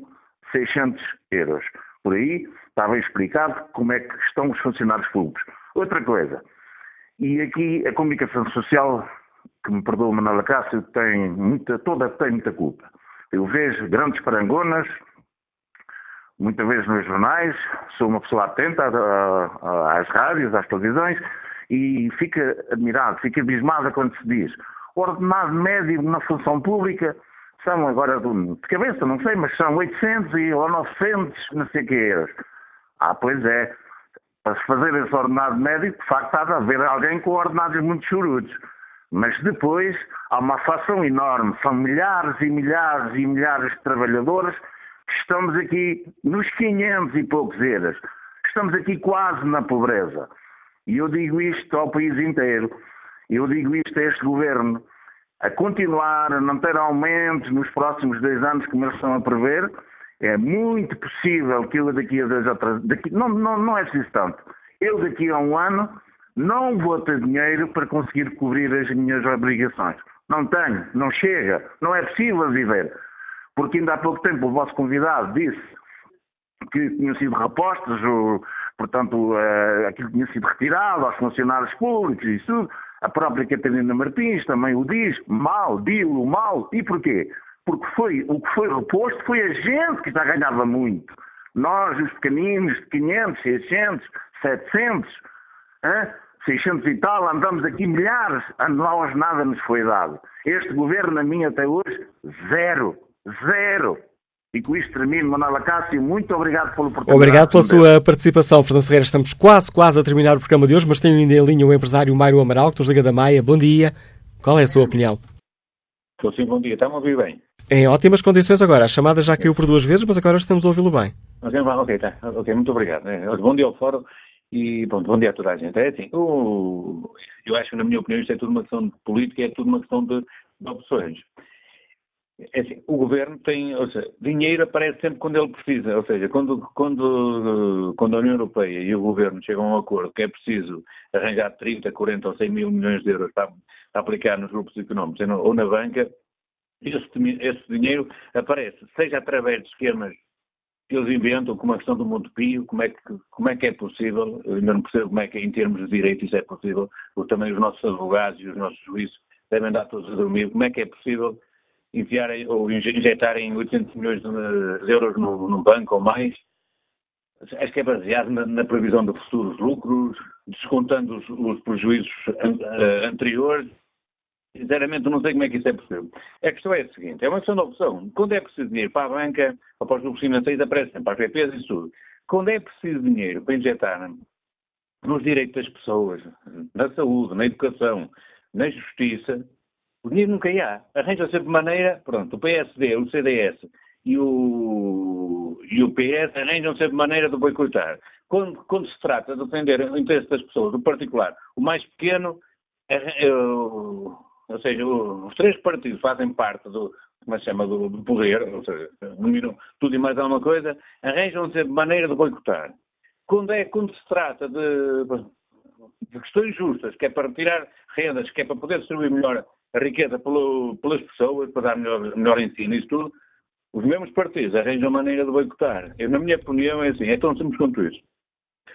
600 euros. Por aí estava explicado como é que estão os funcionários públicos. Outra coisa, e aqui a comunicação social, que me perdoa Manuela Cássio, tem muita, toda tem muita culpa. Eu vejo grandes parangonas, muitas vezes nos jornais, sou uma pessoa atenta às rádios, às televisões, e fica admirado, fica abismada quando se diz o ordenado médio na função pública são agora de cabeça, não sei, mas são 800 ou 900, não sei que euros. Ah, pois é. Para se fazer esse ordenado médio, de facto, há de haver alguém com ordenados muito chorudos. Mas depois há uma fação enorme. São milhares e milhares e milhares de trabalhadores Estamos aqui nos 500 e poucos euros. Estamos aqui quase na pobreza. E eu digo isto ao país inteiro. Eu digo isto a este governo. A continuar a não ter aumentos nos próximos dois anos, como eles estão a prever, é muito possível que eu daqui a dois ou três. Daqui, não, não, não é preciso tanto. Eu daqui a um ano não vou ter dinheiro para conseguir cobrir as minhas obrigações. Não tenho, não chega, não é possível viver porque ainda há pouco tempo o vosso convidado disse que tinham sido repostos, o, portanto, uh, aquilo tinha sido retirado aos funcionários públicos e tudo. A própria Catarina Martins também o diz, mal, dilo mal. E porquê? Porque foi, o que foi reposto foi a gente que já ganhava muito. Nós, os pequeninos, de 500, 600, 700, hein? 600 e tal, andamos aqui milhares, a nós nada nos foi dado. Este governo, a mim até hoje, zero. Zero. E com isto termino, Manuel Acácio, muito obrigado pelo oportunidade. Obrigado pela sua participação, Fernando Ferreira. Estamos quase, quase a terminar o programa de hoje, mas tenho ainda em linha o empresário Mário Amaral, que nos liga da Maia. Bom dia. Qual é a sua opinião? Estou sim, bom dia. Está-me a ouvir bem? Em ótimas condições agora. A chamada já caiu por duas vezes, mas agora estamos a ouvi-lo bem. Ok, tá. ok, muito obrigado. É, Bom dia ao fórum e pronto, bom dia a toda a gente. É assim, o- eu acho que, na minha opinião, isto é tudo uma questão de política, é tudo uma questão de, de opções. É assim, o governo tem, ou seja, dinheiro aparece sempre quando ele precisa, ou seja, quando, quando, quando a União Europeia e o governo chegam a um acordo que é preciso arranjar 30, 40 ou 100 mil milhões de euros para, para aplicar nos grupos económicos ou na- banca, esse, esse dinheiro aparece, seja através de esquemas que eles inventam, como a questão do Monte Pio, como é que, como é, que é possível, eu ainda não percebo como é que em termos de direito isso é possível, ou também os nossos advogados e os nossos juízes devem dar todos a dormir, como é que é possível enfiarem ou inje- injetarem 800 milhões de euros no, num banco ou mais, acho que é baseado na, na previsão de futuros lucros, descontando os, os prejuízos an- eh, anteriores, Sinceramente, não sei como é que isso é possível. A questão é a seguinte: é uma questão de opção. Quando é preciso dinheiro para a banca ou para os grupos financeiros, aparecem para as BPs e tudo. Quando é preciso dinheiro para injetar nos direitos das pessoas, na saúde, na educação, na justiça, o dinheiro nunca há. Arranja sempre maneira, pronto, o PSD, o CDS e o, e o PS arranjam sempre maneira de boicotar. Quando, quando se trata de defender o interesse das pessoas, do particular, o mais pequeno, arran- eh, ou seja, o- os três partidos fazem parte do, como é se chama, do, do poder, ou seja, dominam tudo e mais alguma coisa, arranjam sempre maneira de boicotar. Quando, é, quando se trata de, de questões justas, que é para tirar rendas, que é para poder distribuir melhor a riqueza pelo- pelas pessoas, para dar melhor, melhor ensino, isso tudo, os mesmos partidos arranjam maneira de boicotar. Eu, na minha opinião, é assim, é tão simples quanto isso.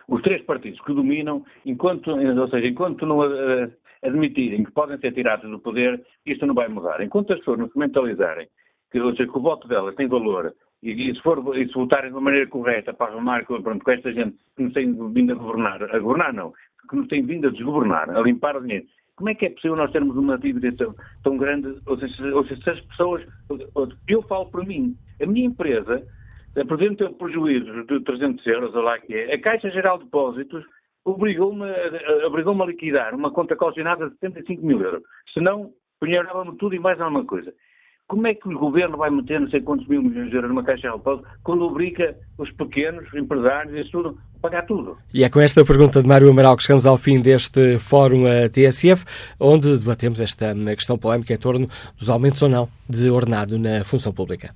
Os três partidos que dominam, enquanto, ou seja, enquanto não eh, admitirem que podem ser tirados do poder, isto não vai mudar. Enquanto as pessoas não se mentalizarem que, ou seja, que o voto delas tem valor e, e se, for, e se votarem de uma maneira correta para arrumar pronto, com esta gente que nos tem vindo a governar, a governar não, que nos tem vindo a desgovernar, a limpar o dinheiro, como é que é possível nós termos uma dívida tão, tão grande? Ou seja, ou seja, se as pessoas. Eu falo por mim, a minha empresa, podendo ter um prejuízo de 300 euros, ou lá que é, a Caixa Geral de Depósitos obrigou-me obrigou a liquidar uma conta calcionada de 75 mil euros. Senão, punhava-me tudo e mais alguma coisa. Como é que o governo vai meter não sei quantos mil milhões de euros numa caixa de depósito quando obriga os pequenos empresários e tudo a pagar tudo? E é com esta pergunta de Mário Amaral que chegamos ao fim deste Fórum eh, TSF, onde debatemos esta hum, questão polémica em torno dos aumentos ou não de ordenado na função pública.